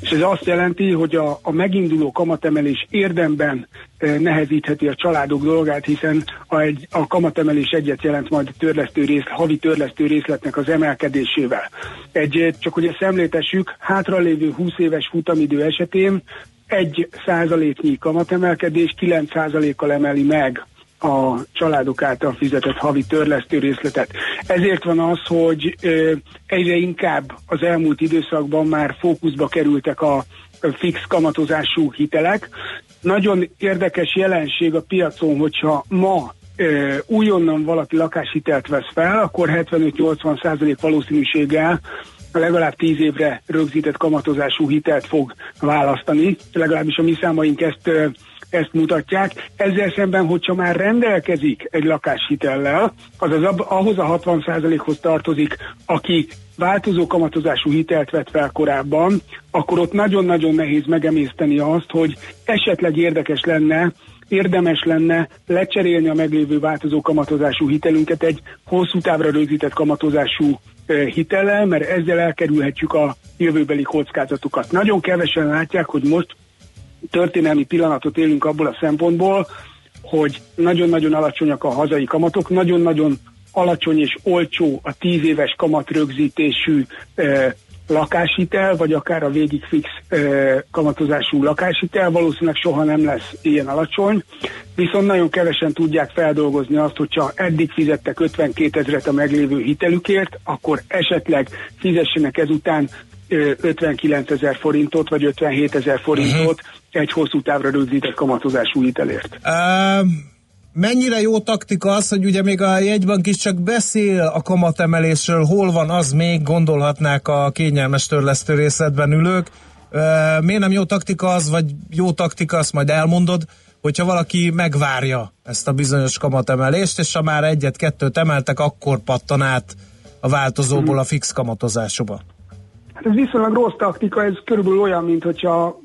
és ez azt jelenti, hogy a, a meginduló kamatemelés érdemben nehezítheti a családok dolgát, hiszen a, egy, a kamatemelés egyet jelent majd a törlesztő rész, havi törlesztő részletnek az emelkedésével. Egy, csak hogy ezt szemléltessük, hátralévő 20 éves futamidő esetén egy százaléknyi kamatemelkedés 9 százalékkal emeli meg a családok által fizetett havi törlesztő részletet. Ezért van az, hogy egyre inkább az elmúlt időszakban már fókuszba kerültek a fix kamatozású hitelek. Nagyon érdekes jelenség a piacon, hogyha ma ö, újonnan valaki lakáshitelt vesz fel, akkor 75-80 százalék valószínűséggel legalább 10 évre rögzített kamatozású hitelt fog választani, legalábbis a mi számaink ezt ezt mutatják. Ezzel szemben, hogyha már rendelkezik egy lakáshitellel, azaz ahhoz a 60%-hoz tartozik, aki változó kamatozású hitelt vett fel korábban, akkor ott nagyon-nagyon nehéz megemészteni azt, hogy esetleg érdekes lenne érdemes lenne lecserélni a meglévő változó kamatozású hitelünket egy hosszú távra rögzített kamatozású hitellel, mert ezzel elkerülhetjük a jövőbeli kockázatokat. Nagyon kevesen látják, hogy most történelmi pillanatot élünk abból a szempontból, hogy nagyon-nagyon alacsonyak a hazai kamatok, nagyon-nagyon alacsony és olcsó a tíz éves kamatrögzítésű lakáshitel, vagy akár a végig fix kamatozású lakáshitel, valószínűleg soha nem lesz ilyen alacsony, viszont nagyon kevesen tudják feldolgozni azt, hogyha eddig fizettek 52 ezeret a meglévő hitelükért, akkor esetleg fizessenek ezután 59 ezer forintot, vagy 57 ezer forintot uh-huh. egy hosszú távra rögzített kamatozású hitelért. Um mennyire jó taktika az, hogy ugye még a jegybank is csak beszél a kamatemelésről, hol van az még, gondolhatnák a kényelmes törlesztő részletben ülők. Miért nem jó taktika az, vagy jó taktika, azt majd elmondod, hogyha valaki megvárja ezt a bizonyos kamatemelést, és ha már egyet-kettőt emeltek, akkor pattan át a változóból a fix kamatozásúba. Hát ez viszonylag rossz taktika, ez körülbelül olyan, mint hogyha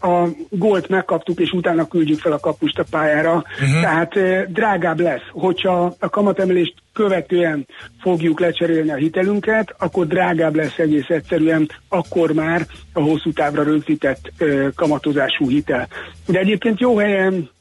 a gólt megkaptuk, és utána küldjük fel a kapust a pályára. Uh-huh. Tehát drágább lesz. Hogyha a kamatemelést követően fogjuk lecserélni a hitelünket, akkor drágább lesz egész egyszerűen akkor már a hosszú távra rögzített kamatozású hitel. De egyébként jó helyen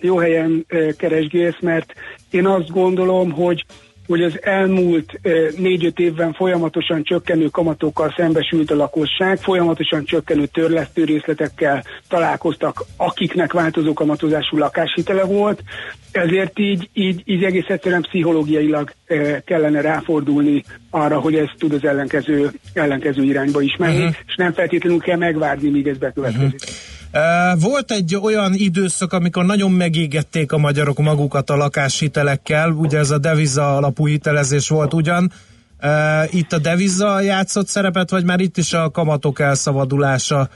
jó helyen keresgélsz, mert én azt gondolom, hogy hogy az elmúlt négy-öt évben folyamatosan csökkenő kamatokkal szembesült a lakosság, folyamatosan csökkenő törlesztő részletekkel találkoztak, akiknek változó kamatozású lakáshitele volt, ezért így, így, így egész egyszerűen pszichológiailag kellene ráfordulni arra, hogy ez tud az ellenkező, ellenkező irányba is menni, uh-huh. és nem feltétlenül kell megvárni, míg ez bekövetkezik. Uh-huh. Volt egy olyan időszak, amikor nagyon megégették a magyarok magukat a lakáshitelekkel, ugye ez a deviza alapú hitelezés volt ugyan. Itt a deviza játszott szerepet, vagy már itt is a kamatok elszabadulása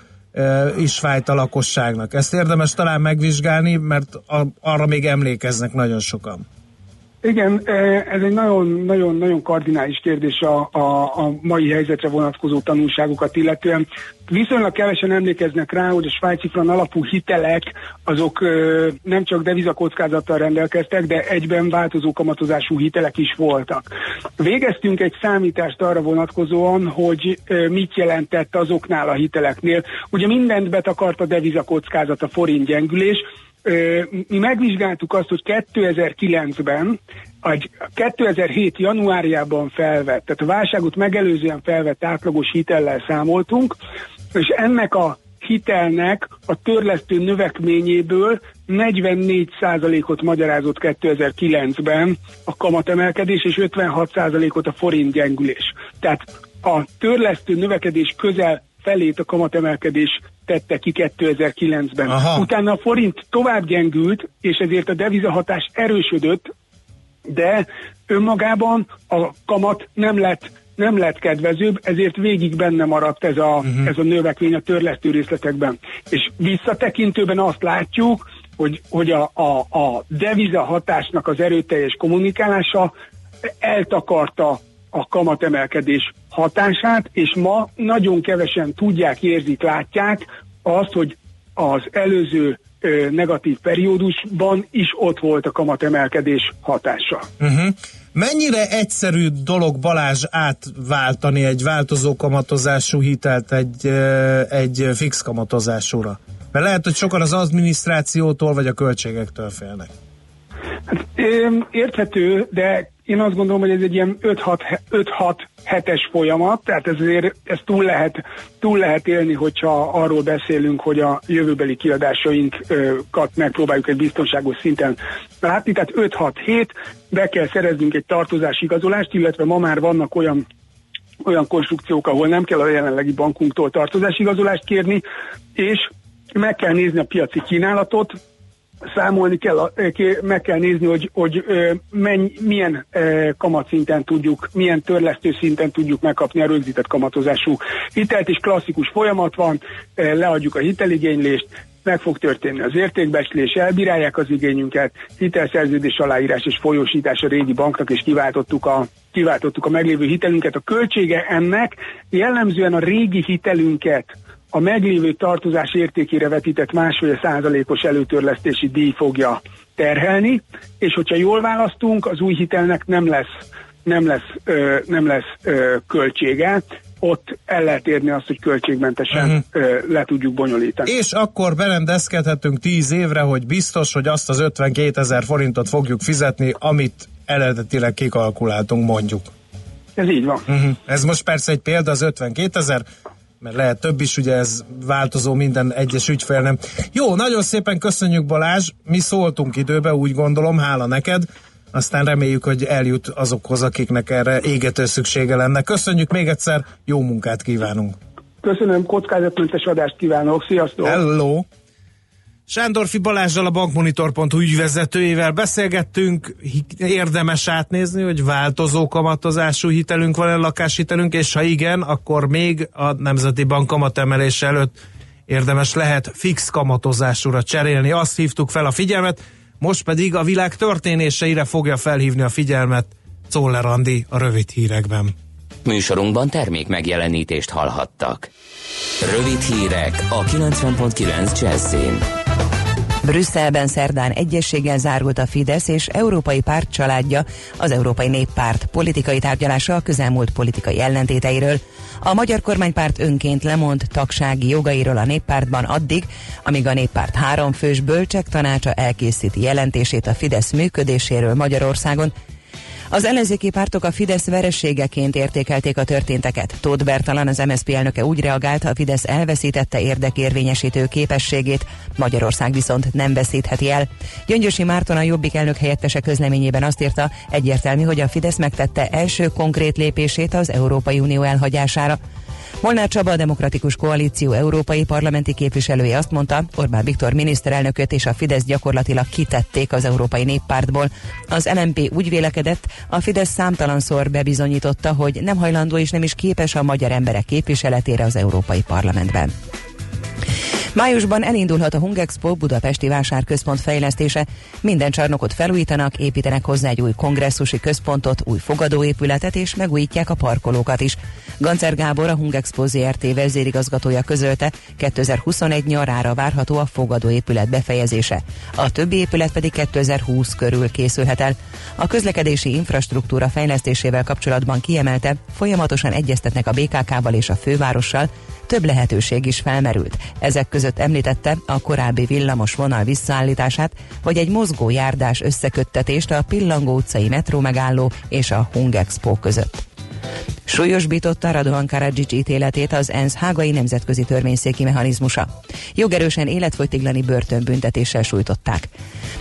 is fájt a lakosságnak? Ezt érdemes talán megvizsgálni, mert arra még emlékeznek nagyon sokan. Igen, ez egy nagyon-nagyon kardinális kérdés a, a, a mai helyzetre vonatkozó tanulságokat illetően. Viszonylag kevesen emlékeznek rá, hogy a svájci fran alapú hitelek azok nem csak devizakockázattal rendelkeztek, de egyben változó kamatozású hitelek is voltak. Végeztünk egy számítást arra vonatkozóan, hogy mit jelentett azoknál a hiteleknél. Ugye mindent betakart a devizakockázat, a forint gyengülés, mi megvizsgáltuk azt, hogy 2009-ben, egy 2007 januárjában felvett, tehát a válságot megelőzően felvett átlagos hitellel számoltunk, és ennek a hitelnek a törlesztő növekményéből 44%-ot magyarázott 2009-ben a kamatemelkedés, és 56%-ot a forint gyengülés. Tehát a törlesztő növekedés közel felét a kamatemelkedés tette ki 2009-ben. Aha. Utána a forint tovább gyengült, és ezért a devizahatás erősödött, de önmagában a kamat nem lett nem lett kedvezőbb, ezért végig benne maradt ez a, uh-huh. ez a növekmény a törlesztő részletekben. És visszatekintőben azt látjuk, hogy, hogy a, a, a deviza hatásnak az erőteljes kommunikálása eltakarta a kamatemelkedés hatását, és ma nagyon kevesen tudják, érzik, látják azt, hogy az előző ö, negatív periódusban is ott volt a kamatemelkedés hatása. Uh-huh. Mennyire egyszerű dolog Balázs átváltani egy változó kamatozású hitelt egy, egy fix kamatozásúra? Mert lehet, hogy sokan az adminisztrációtól vagy a költségektől félnek. Hát, érthető, de én azt gondolom, hogy ez egy ilyen 5-6 hetes folyamat, tehát ezért ez túl lehet, túl lehet élni, hogyha arról beszélünk, hogy a jövőbeli kiadásainkat megpróbáljuk egy biztonságos szinten látni, tehát 5-6 hét, be kell szereznünk egy tartozási igazolást, illetve ma már vannak olyan olyan konstrukciók, ahol nem kell a jelenlegi bankunktól tartozási igazolást kérni, és meg kell nézni a piaci kínálatot, számolni kell, meg kell nézni, hogy, hogy menny, milyen kamatszinten tudjuk, milyen törlesztő szinten tudjuk megkapni a rögzített kamatozású hitelt, és klasszikus folyamat van, leadjuk a hiteligénylést, meg fog történni az értékbecslés, elbírálják az igényünket, hitelszerződés aláírás és folyósítás a régi banknak, és kiváltottuk a, kiváltottuk a meglévő hitelünket. A költsége ennek jellemzően a régi hitelünket a meglévő tartozás értékére vetített másfél százalékos előtörlesztési díj fogja terhelni, és hogyha jól választunk, az új hitelnek nem lesz, nem lesz, ö, nem lesz ö, költsége, ott el lehet érni azt, hogy költségmentesen uh-huh. ö, le tudjuk bonyolítani. És akkor berendezkedhetünk 10 évre, hogy biztos, hogy azt az 52 ezer forintot fogjuk fizetni, amit eredetileg kikalkuláltunk mondjuk. Ez így van. Uh-huh. Ez most persze egy példa, az 52 ezer, mert lehet több is, ugye ez változó minden egyes ügyfélnem. Jó, nagyon szépen köszönjük Balázs, mi szóltunk időbe, úgy gondolom, hála neked, aztán reméljük, hogy eljut azokhoz, akiknek erre égető szüksége lenne. Köszönjük még egyszer, jó munkát kívánunk! Köszönöm, kockázatmentes adást kívánok, sziasztok! Hello! Sándorfi Balázsral a bankmonitor.hu ügyvezetőjével beszélgettünk, érdemes átnézni, hogy változó kamatozású hitelünk van-e lakáshitelünk, és ha igen, akkor még a Nemzeti Bank kamatemelés előtt érdemes lehet fix kamatozásúra cserélni. Azt hívtuk fel a figyelmet, most pedig a világ történéseire fogja felhívni a figyelmet Czoller Andi a rövid hírekben. Műsorunkban termék megjelenítést hallhattak. Rövid hírek a 90.9 Jazzin. Brüsszelben szerdán egyességgel zárult a Fidesz és Európai Párt családja, az Európai Néppárt politikai tárgyalása a közelmúlt politikai ellentéteiről. A magyar kormánypárt önként lemond tagsági jogairól a néppártban addig, amíg a néppárt három fős bölcsek tanácsa elkészíti jelentését a Fidesz működéséről Magyarországon, az ellenzéki pártok a Fidesz verességeként értékelték a történteket. Tóth Bertalan, az MSZP elnöke úgy reagált, a Fidesz elveszítette érdekérvényesítő képességét, Magyarország viszont nem veszítheti el. Gyöngyösi Márton a Jobbik elnök helyettese közleményében azt írta, egyértelmű, hogy a Fidesz megtette első konkrét lépését az Európai Unió elhagyására. Molnár Csaba, a Demokratikus Koalíció európai parlamenti képviselője azt mondta, Orbán Viktor miniszterelnököt és a Fidesz gyakorlatilag kitették az Európai Néppártból. Az LMP úgy vélekedett, a Fidesz számtalanszor bebizonyította, hogy nem hajlandó és nem is képes a magyar emberek képviseletére az Európai Parlamentben. Májusban elindulhat a Hungexpo Budapesti Vásárközpont fejlesztése. Minden csarnokot felújítanak, építenek hozzá egy új kongresszusi központot, új fogadóépületet és megújítják a parkolókat is. Gancer Gábor, a Hungexpo ZRT vezérigazgatója közölte, 2021 nyarára várható a fogadóépület befejezése. A többi épület pedig 2020 körül készülhet el. A közlekedési infrastruktúra fejlesztésével kapcsolatban kiemelte, folyamatosan egyeztetnek a BKK-val és a fővárossal, több lehetőség is felmerült. Ezek között említette a korábbi villamos vonal visszaállítását, vagy egy mozgó járdás összeköttetést a Pillangó utcai metró megálló és a Hungexpo között. Súlyosbította Radovan Karadzsics ítéletét az ENSZ hágai nemzetközi törvényszéki mechanizmusa. Jogerősen életfogytiglani börtönbüntetéssel sújtották.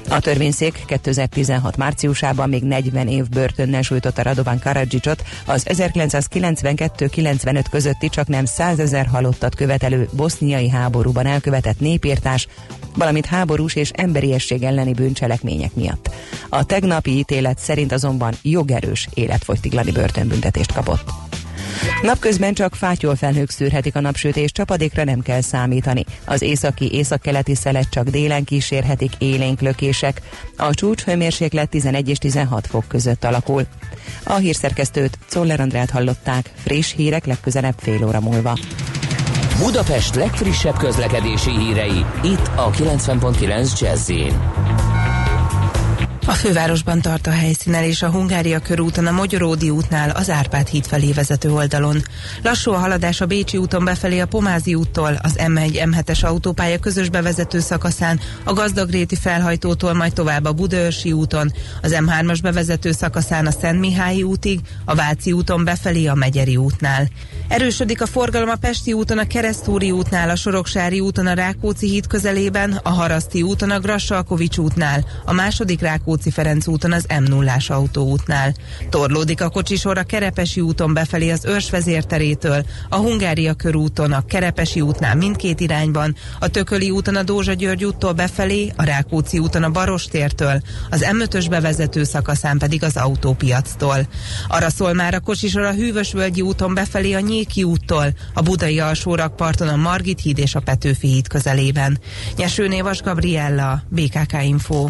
A törvényszék 2016 márciusában még 40 év börtönnel sújtotta Radovan Karadzsicsot az 1992-95 közötti csak nem 100 ezer halottat követelő boszniai háborúban elkövetett népírtás, valamint háborús és emberiesség elleni bűncselekmények miatt. A tegnapi ítélet szerint azonban jogerős életfogytiglani börtönbüntetést kapott. Napközben csak fátyolfelhők szűrhetik a napsütés, csapadékra nem kell számítani. Az északi északkeleti szelet csak délen kísérhetik élénk lökések. A csúcs hőmérséklet 11 és 16 fok között alakul. A hírszerkesztőt Czoller Andrát hallották, friss hírek legközelebb fél óra múlva. Budapest legfrissebb közlekedési hírei, itt a 90.9 jazz a fővárosban tart a helyszínen és a Hungária körúton a Magyaródi útnál az Árpád híd felé vezető oldalon. Lassú a haladás a Bécsi úton befelé a Pomázi úttól, az M1-M7-es autópálya közös bevezető szakaszán, a Gazdagréti felhajtótól majd tovább a Budaörsi úton, az M3-as bevezető szakaszán a Szent Mihályi útig, a Váci úton befelé a Megyeri útnál. Erősödik a forgalom a Pesti úton, a Keresztúri útnál, a Soroksári úton, a Rákóczi híd közelében, a Haraszti úton, a Grassalkovics útnál, a második Rákóczi Ferenc úton, az m 0 autóútnál. Torlódik a kocsisor a Kerepesi úton befelé az Őrs vezérterétől, a Hungária körúton, a Kerepesi útnál mindkét irányban, a Tököli úton a Dózsa György úttól befelé, a Rákóczi úton a Barostértől, az M5-ös bevezető szakaszán pedig az autópiactól. Arra szól már a kocsisor a Hűvösvölgyi úton befelé a Nyéki úttól, a Budai alsórakparton a Margit híd és a Petőfi híd közelében. Nyeső Névas Gabriella, BKK Info.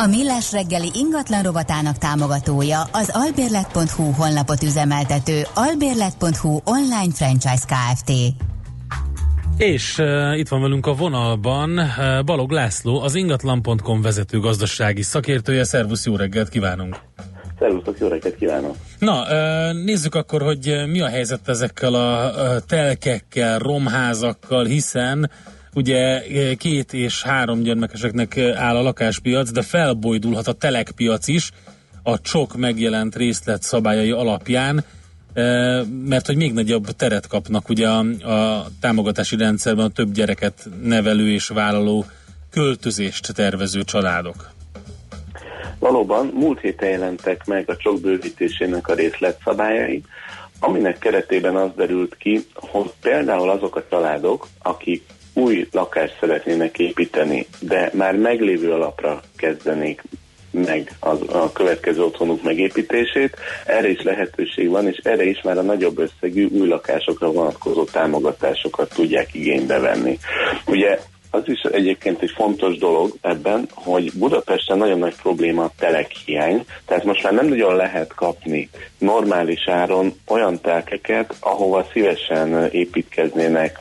A Millás reggeli ingatlan rovatának támogatója az albérlet.hu honlapot üzemeltető albérlet.hu online franchise Kft. És uh, itt van velünk a vonalban uh, Balog László, az ingatlan.com vezető gazdasági szakértője. Szervusz, jó reggelt kívánunk! Szervusztok, jó reggelt kívánok! Na, uh, nézzük akkor, hogy mi a helyzet ezekkel a telkekkel, romházakkal, hiszen ugye két és három gyermekeseknek áll a lakáspiac, de felbojdulhat a telekpiac is a csok megjelent részlet szabályai alapján, mert hogy még nagyobb teret kapnak ugye a, a támogatási rendszerben a több gyereket nevelő és vállaló költözést tervező családok. Valóban múlt héten jelentek meg a csok bővítésének a részletszabályai, aminek keretében az derült ki, hogy például azok a családok, akik új lakást szeretnének építeni, de már meglévő alapra kezdenék meg az, a következő otthonuk megépítését. Erre is lehetőség van, és erre is már a nagyobb összegű új lakásokra vonatkozó támogatásokat tudják igénybe venni. Ugye az is egyébként egy fontos dolog ebben, hogy Budapesten nagyon nagy probléma a telekhiány, tehát most már nem nagyon lehet kapni normális áron olyan telkeket, ahova szívesen építkeznének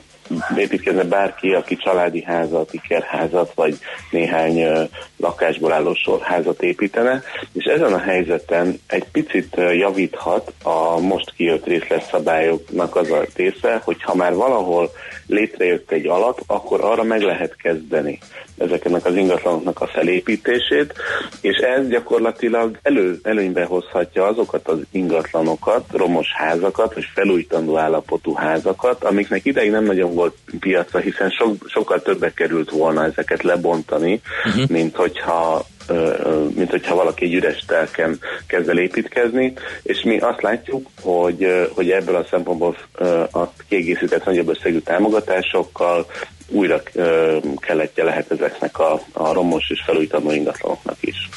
építkezne bárki, aki családi házat, ikerházat, vagy néhány lakásból álló sorházat építene, és ezen a helyzeten egy picit javíthat a most kijött részletszabályoknak az a része, hogy ha már valahol létrejött egy alap, akkor arra meg lehet kezdeni ezeknek az ingatlanoknak a felépítését, és ez gyakorlatilag elő, előnybe hozhatja azokat az ingatlanokat, romos házakat, vagy felújítandó állapotú házakat, amiknek ideig nem nagyon volt piacra, hiszen so, sokkal többe került volna ezeket lebontani, uh-huh. mint hogyha mint hogyha valaki egy üres telken kezd el építkezni, és mi azt látjuk, hogy, hogy ebből a szempontból a kiegészített nagyobb összegű támogatásokkal újra keletje lehet ezeknek a, a romos és felújítandó ingatlanoknak is.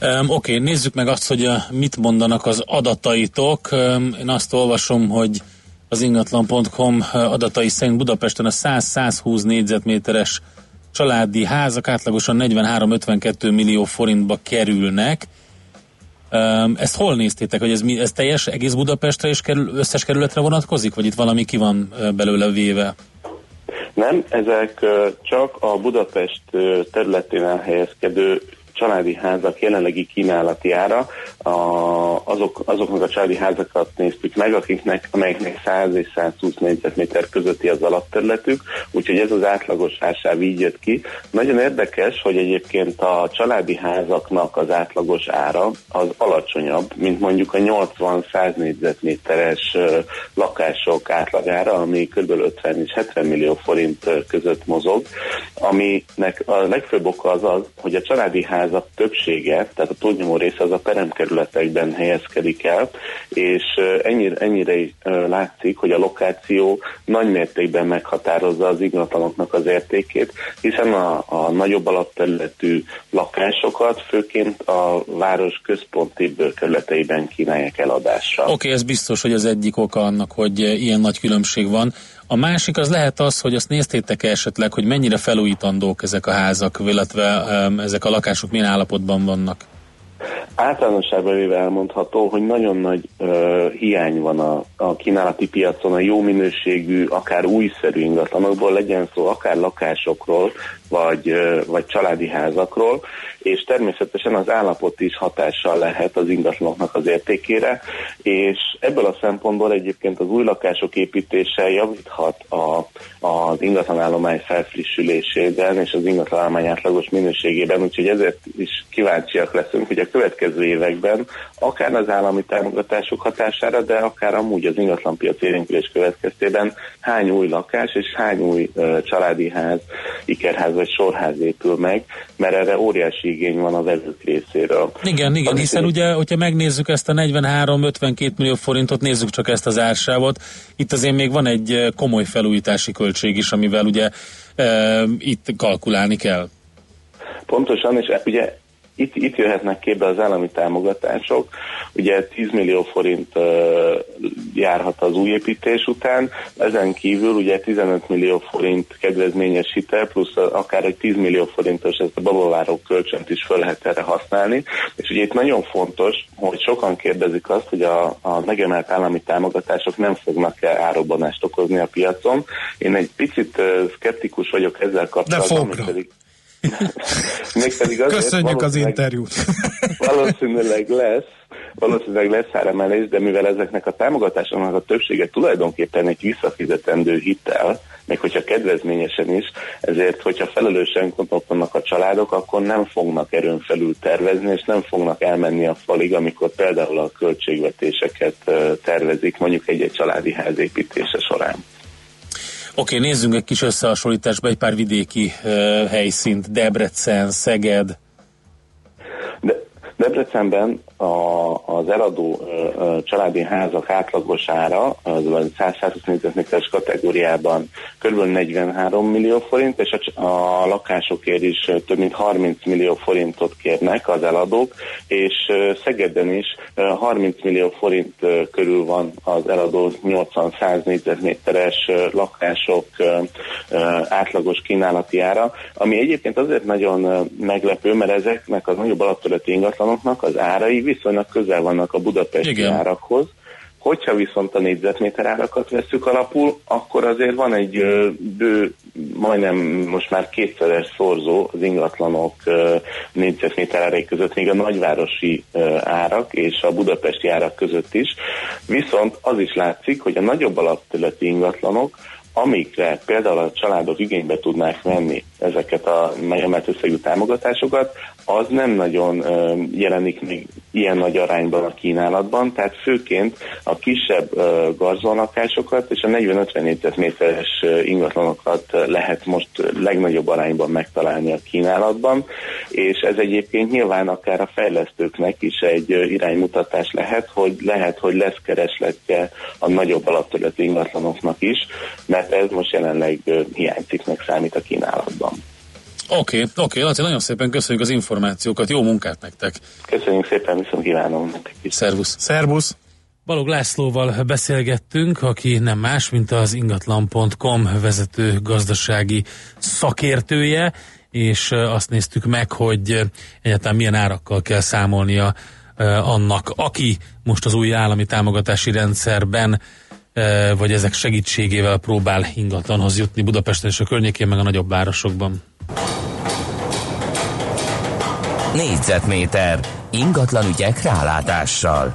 Um, Oké, okay, nézzük meg azt, hogy mit mondanak az adataitok. Um, én azt olvasom, hogy az ingatlan.com adatai szerint Budapesten a 100-120 négyzetméteres családi házak átlagosan 43-52 millió forintba kerülnek. Ezt hol néztétek, hogy ez, ez teljes egész Budapestre és kerül, összes kerületre vonatkozik, vagy itt valami ki van belőle véve? Nem, ezek csak a Budapest területén elhelyezkedő családi házak jelenlegi kínálati ára, a, azok, azoknak a családi házakat néztük meg, akiknek, amelyeknek 100 és 120 négyzetméter közötti az alapterületük, úgyhogy ez az átlagos ársáv így jött ki. Nagyon érdekes, hogy egyébként a családi házaknak az átlagos ára az alacsonyabb, mint mondjuk a 80-100 négyzetméteres lakások átlagára, ami kb. 50 és 70 millió forint között mozog, aminek a legfőbb oka az az, hogy a családi ház házak többsége, tehát a túlnyomó része az a peremkerületekben helyezkedik el, és ennyire, ennyire látszik, hogy a lokáció nagy mértékben meghatározza az ingatlanoknak az értékét, hiszen a, a nagyobb alapterületű lakásokat főként a város központi bőrkerületeiben kínálják eladásra. Oké, okay, ez biztos, hogy az egyik oka annak, hogy ilyen nagy különbség van. A másik az lehet az, hogy azt néztétek -e esetleg, hogy mennyire felújítandók ezek a házak, illetve ezek a lakások milyen állapotban vannak? Általánosságban véve elmondható, hogy nagyon nagy uh, hiány van a, a kínálati piacon a jó minőségű, akár újszerű ingatlanokból, legyen szó akár lakásokról, vagy, uh, vagy családi házakról, és természetesen az állapot is hatással lehet az ingatlanoknak az értékére, és ebből a szempontból egyébként az új lakások építése javíthat a, az ingatlanállomány felfrissülésében és az ingatlanállomány átlagos minőségében, úgyhogy ezért is kíváncsiak leszünk, hogy a következő következő években, akár az állami támogatások hatására, de akár amúgy az ingatlanpiac érénkülés következtében hány új lakás és hány új családi ház, ikerház vagy sorház épül meg, mert erre óriási igény van a vezők részéről. Igen, igen, hiszen ugye, hogyha megnézzük ezt a 43-52 millió forintot, nézzük csak ezt az ársávot, itt azért még van egy komoly felújítási költség is, amivel ugye e, itt kalkulálni kell. Pontosan, és ugye itt, itt jöhetnek képbe az állami támogatások. Ugye 10 millió forint járhat az új építés után, ezen kívül ugye 15 millió forint kedvezményes hitel, plusz akár egy 10 millió forintos ezt a babaváró kölcsönt is föl lehet erre használni. És ugye itt nagyon fontos, hogy sokan kérdezik azt, hogy a, a megemelt állami támogatások nem fognak-e árobbanást okozni a piacon. Én egy picit szkeptikus vagyok ezzel kapcsolatban. De pedig Mégpedig azért, Köszönjük az interjút. valószínűleg lesz, valószínűleg lesz áremelés, de mivel ezeknek a támogatásoknak a többsége tulajdonképpen egy visszafizetendő hitel, még hogyha kedvezményesen is, ezért, hogyha felelősen gondolkodnak a családok, akkor nem fognak erőn felül tervezni, és nem fognak elmenni a falig, amikor például a költségvetéseket tervezik, mondjuk egy-egy családi ház építése során. Oké, nézzünk egy kis összehasonlításba egy pár vidéki uh, helyszínt, Debrecen, Szeged. De Debrecenben a, az eladó ö, családi házak átlagos ára az 100-120 négyzetméteres kategóriában kb. 43 millió forint, és a, a lakásokért is több mint 30 millió forintot kérnek az eladók, és Szegeden is 30 millió forint körül van az eladó 80-100 négyzetméteres lakások átlagos kínálati ára, ami egyébként azért nagyon meglepő, mert ezeknek a nagyobb alapterületi ingatlanoknak az árai viszonylag közel vannak a budapesti Igen. árakhoz. Hogyha viszont a négyzetméter árakat veszük alapul, akkor azért van egy bő, majdnem most már kétszeres szorzó az ingatlanok négyzetméter árai között, még a nagyvárosi árak és a budapesti árak között is. Viszont az is látszik, hogy a nagyobb alapterületi ingatlanok amikre például a családok igénybe tudnák venni ezeket a megemelt összegű támogatásokat, az nem nagyon jelenik még ilyen nagy arányban a kínálatban, tehát főként a kisebb garzonlakásokat és a 40-50 négyzetméteres uh, ingatlanokat lehet most legnagyobb arányban megtalálni a kínálatban, és ez egyébként nyilván akár a fejlesztőknek is egy iránymutatás lehet, hogy lehet, hogy lesz keresletje a nagyobb alapterületi ingatlanoknak is, mert ez most jelenleg hiányciknek számít a kínálatban. Oké, okay, oké, okay, Laci, nagyon szépen köszönjük az információkat, jó munkát nektek! Köszönjük szépen, viszont kívánom nektek is. Szervusz! Szervusz! Balog Lászlóval beszélgettünk, aki nem más, mint az ingatlan.com vezető gazdasági szakértője, és azt néztük meg, hogy egyáltalán milyen árakkal kell számolnia annak, aki most az új állami támogatási rendszerben vagy ezek segítségével próbál ingatlanhoz jutni Budapesten és a környékén, meg a nagyobb városokban. Négyzetméter ingatlan ügyek rálátással.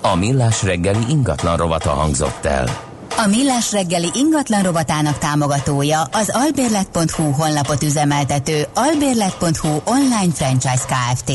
A Millás reggeli ingatlan rovata hangzott el. A Millás reggeli ingatlan rovatának támogatója az albérlet.hu honlapot üzemeltető albérlet.hu online franchise Kft.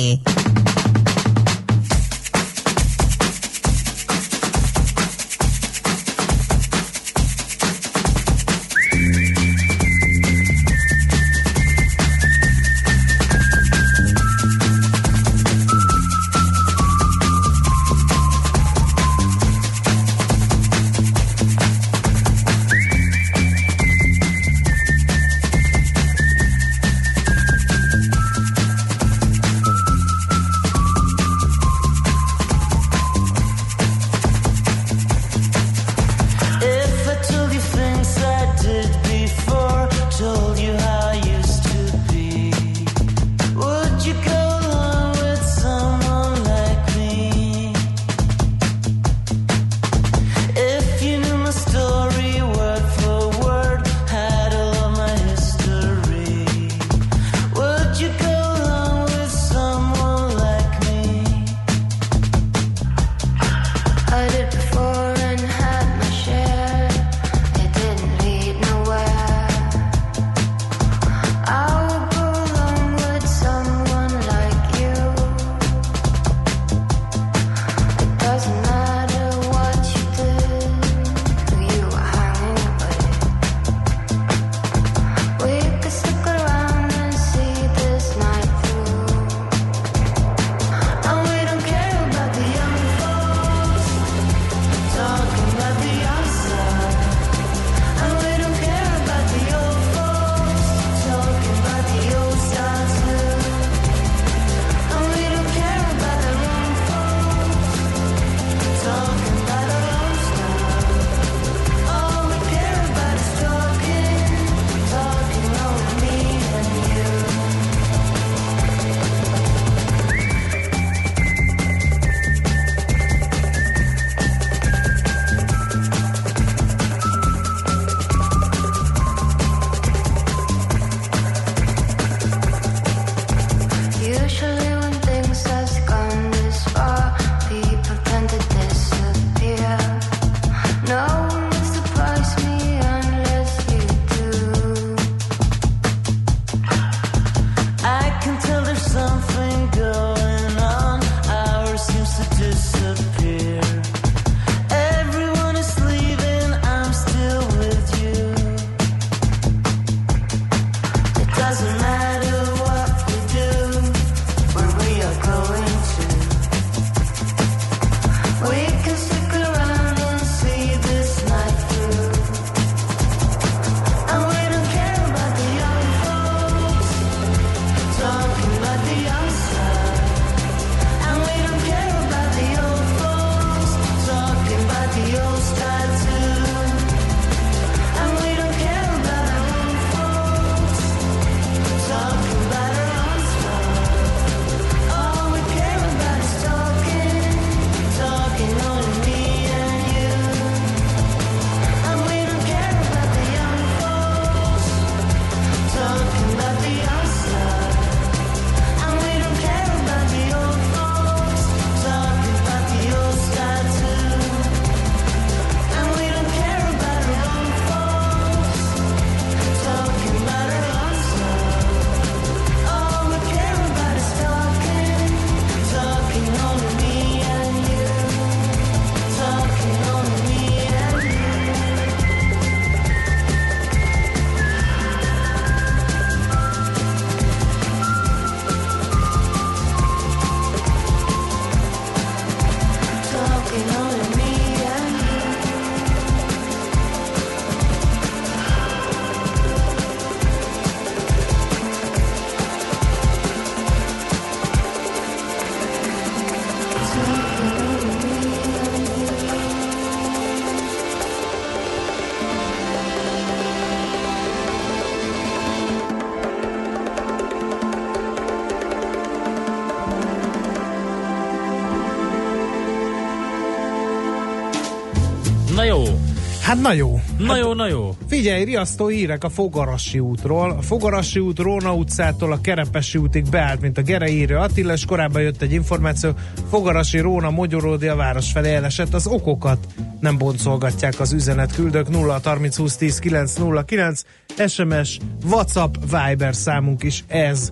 Hát na jó. Na jó, na jó. Figyelj, riasztó hírek a Fogarasi útról. A Fogarasi út Róna utcától a Kerepesi útig beállt, mint a Gere írja Attila, és korábban jött egy információ, Fogarasi Róna Magyaródi a város felé elesett. Az okokat nem boncolgatják az üzenet küldők 0 30 20 10 909 SMS, WhatsApp, Viber számunk is ez.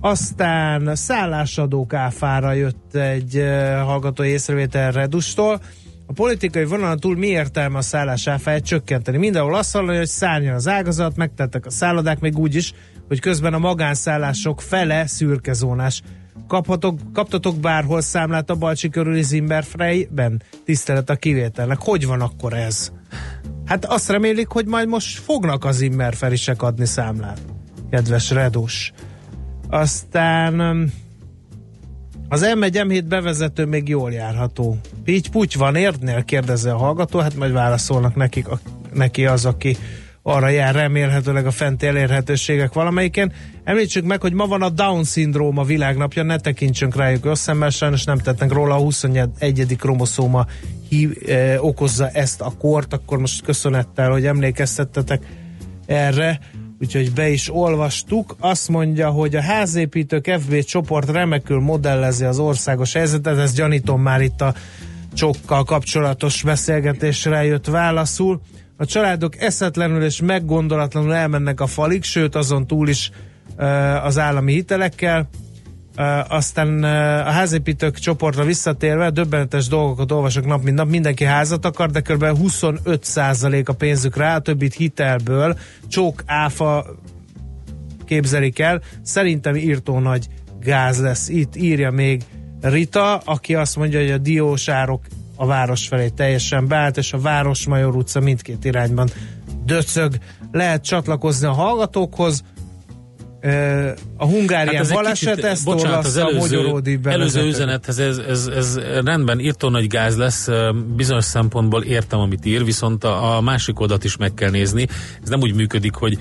Aztán szállásadók áfára jött egy uh, hallgatói észrevétel Redustól. A politikai vonalon túl mi értelme a szállás áfáját csökkenteni? Mindenhol azt hallani, hogy szárnyan az ágazat, megtettek a szállodák, még úgy is, hogy közben a magánszállások fele szürkezónás. Kaphatok, kaptatok bárhol számlát a Balcsi körüli Zimmerfreyben? Tisztelet a kivételnek. Hogy van akkor ez? Hát azt remélik, hogy majd most fognak az Zimmerferisek adni számlát. Kedves Redus. Aztán az M1 M7 bevezető még jól járható. Így puty van értnél? kérdezze a hallgató, hát majd válaszolnak nekik, a, neki az, aki arra jár remélhetőleg a fenti elérhetőségek valamelyiken. Említsük meg, hogy ma van a Down-szindróma világnapja, ne tekintsünk rájuk összemmel, sajnos nem tettnek róla, a 21. kromoszóma hív, eh, okozza ezt a kort, akkor most köszönettel, hogy emlékeztettetek erre úgyhogy be is olvastuk. Azt mondja, hogy a házépítők FB csoport remekül modellezi az országos helyzetet, ezt gyanítom már itt a csokkal kapcsolatos beszélgetésre jött válaszul. A családok eszetlenül és meggondolatlanul elmennek a falig, sőt azon túl is az állami hitelekkel. Aztán a házépítők csoportra visszatérve döbbenetes dolgokat olvasok nap mint nap, mindenki házat akar, de kb. 25% a pénzük rá, a többit hitelből, csók áfa képzelik el. Szerintem írtó nagy gáz lesz itt, írja még Rita, aki azt mondja, hogy a diósárok a város felé teljesen beállt, és a Városmajor utca mindkét irányban döcög. Lehet csatlakozni a hallgatókhoz, a Hungárián hát baleset, ezt bocsánat, az előző, előző üzenethez ez, ez, ez rendben írtó nagy gáz lesz, bizonyos szempontból értem, amit ír, viszont a, a másik oldalt is meg kell nézni. Ez nem úgy működik, hogy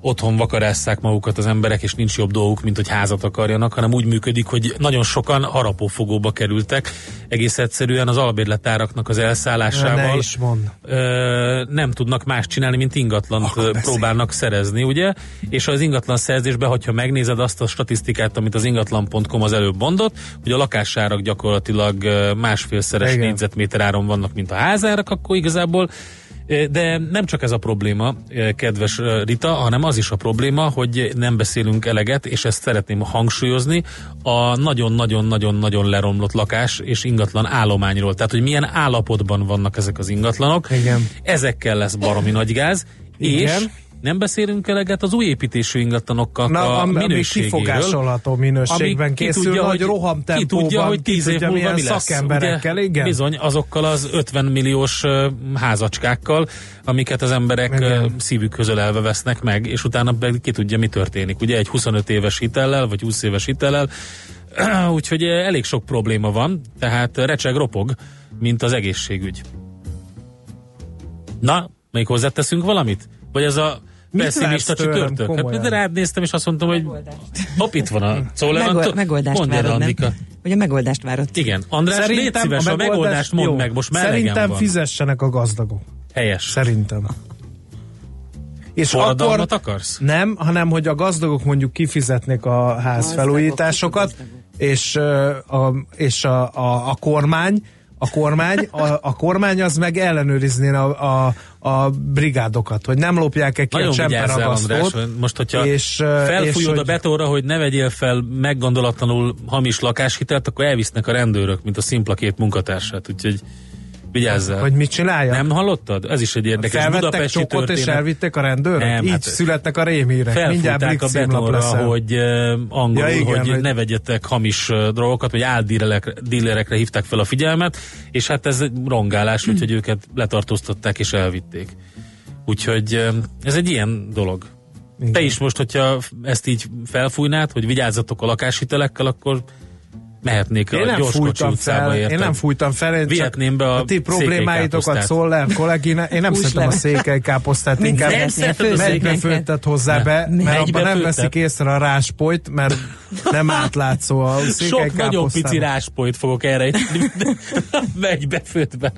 otthon vakarásszák magukat az emberek, és nincs jobb dolguk, mint hogy házat akarjanak, hanem úgy működik, hogy nagyon sokan harapófogóba kerültek. Egész egyszerűen az albérletáraknak az elszállásával is mond. Ö, nem tudnak más csinálni, mint ingatlant próbálnak szerezni, ugye? És az ingatlan szerzésben, hogyha megnézed azt a statisztikát, amit az ingatlan.com az előbb mondott, hogy a lakásárak gyakorlatilag másfélszeres négyzetméter áron vannak, mint a házárak, akkor igazából de nem csak ez a probléma, kedves Rita, hanem az is a probléma, hogy nem beszélünk eleget, és ezt szeretném hangsúlyozni, a nagyon-nagyon-nagyon-nagyon leromlott lakás és ingatlan állományról. Tehát, hogy milyen állapotban vannak ezek az ingatlanok. Igen. Ezekkel lesz baromi nagy gáz. Igen. És nem beszélünk eleget az új építésű ingatlanokkal Na, a minőségéről. kifogásolható minőségben készül, tudja, hogy rohamtempóban, ki tudja, hogy tíz év múlva mi lesz. Szakemberekkel, ugye, igen. Bizony, azokkal az 50 milliós házacskákkal, amiket az emberek uh, szívük közölelve vesznek meg, és utána ki tudja, mi történik. Ugye egy 25 éves hitellel, vagy 20 éves hitellel, úgyhogy elég sok probléma van, tehát recseg ropog, mint az egészségügy. Na, még hozzáteszünk valamit? Vagy ez a pessimista csütörtök. Hát, de rád néztem, és azt mondtam, hogy hopp, itt van a Szólevan. Megold, megoldást Mondd várod, nem? Hogy a megoldást várod. Igen. András, Szerintem légy szíves, a megoldást, a megoldást mondd jó. meg, most már Szerintem van. fizessenek a gazdagok. Helyes. Szerintem. És akkor akarsz? Nem, hanem hogy a gazdagok mondjuk kifizetnék a házfelújításokat, és, a, és a, a, a kormány a kormány, a, a kormány az meg ellenőrizné a, a, a brigádokat, hogy nem lopják-e ki Nagyon a csemperagasztót. most, hogyha és, felfújod és, a betóra, hogy ne vegyél fel meggondolatlanul hamis lakáshitelt, akkor elvisznek a rendőrök, mint a szimpla két munkatársát, úgyhogy Vigyázzál. Hogy mit csinálja? Nem hallottad? Ez is egy érdekes Felvettek Budapesti csokot történet. és elvitték a rendőrök? Nem, Így hát születnek a rémírek. Mindjárt a betonra, hogy uh, angolul, ja, igen, hogy, hogy ne vegyetek hamis uh, drogokat, vagy áldílerekre hívták fel a figyelmet, és hát ez egy rongálás, hmm. úgyhogy őket letartóztatták és elvitték. Úgyhogy uh, ez egy ilyen dolog. Igen. Te is most, hogyha ezt így felfújnád, hogy vigyázzatok a lakáshitelekkel, akkor mehetnék én a nem fújtam fel? Én nem fújtam fel, én Vihetném be a, a ti problémáitokat Szoller kollégina, én nem szeretem a székelykáposztát, inkább megybefőttet hozzá be, mert abban nem veszik észre a ráspolyt, mert nem átlátszó a Sok nagyon pici ráspolyt fogok erre megybefőttben.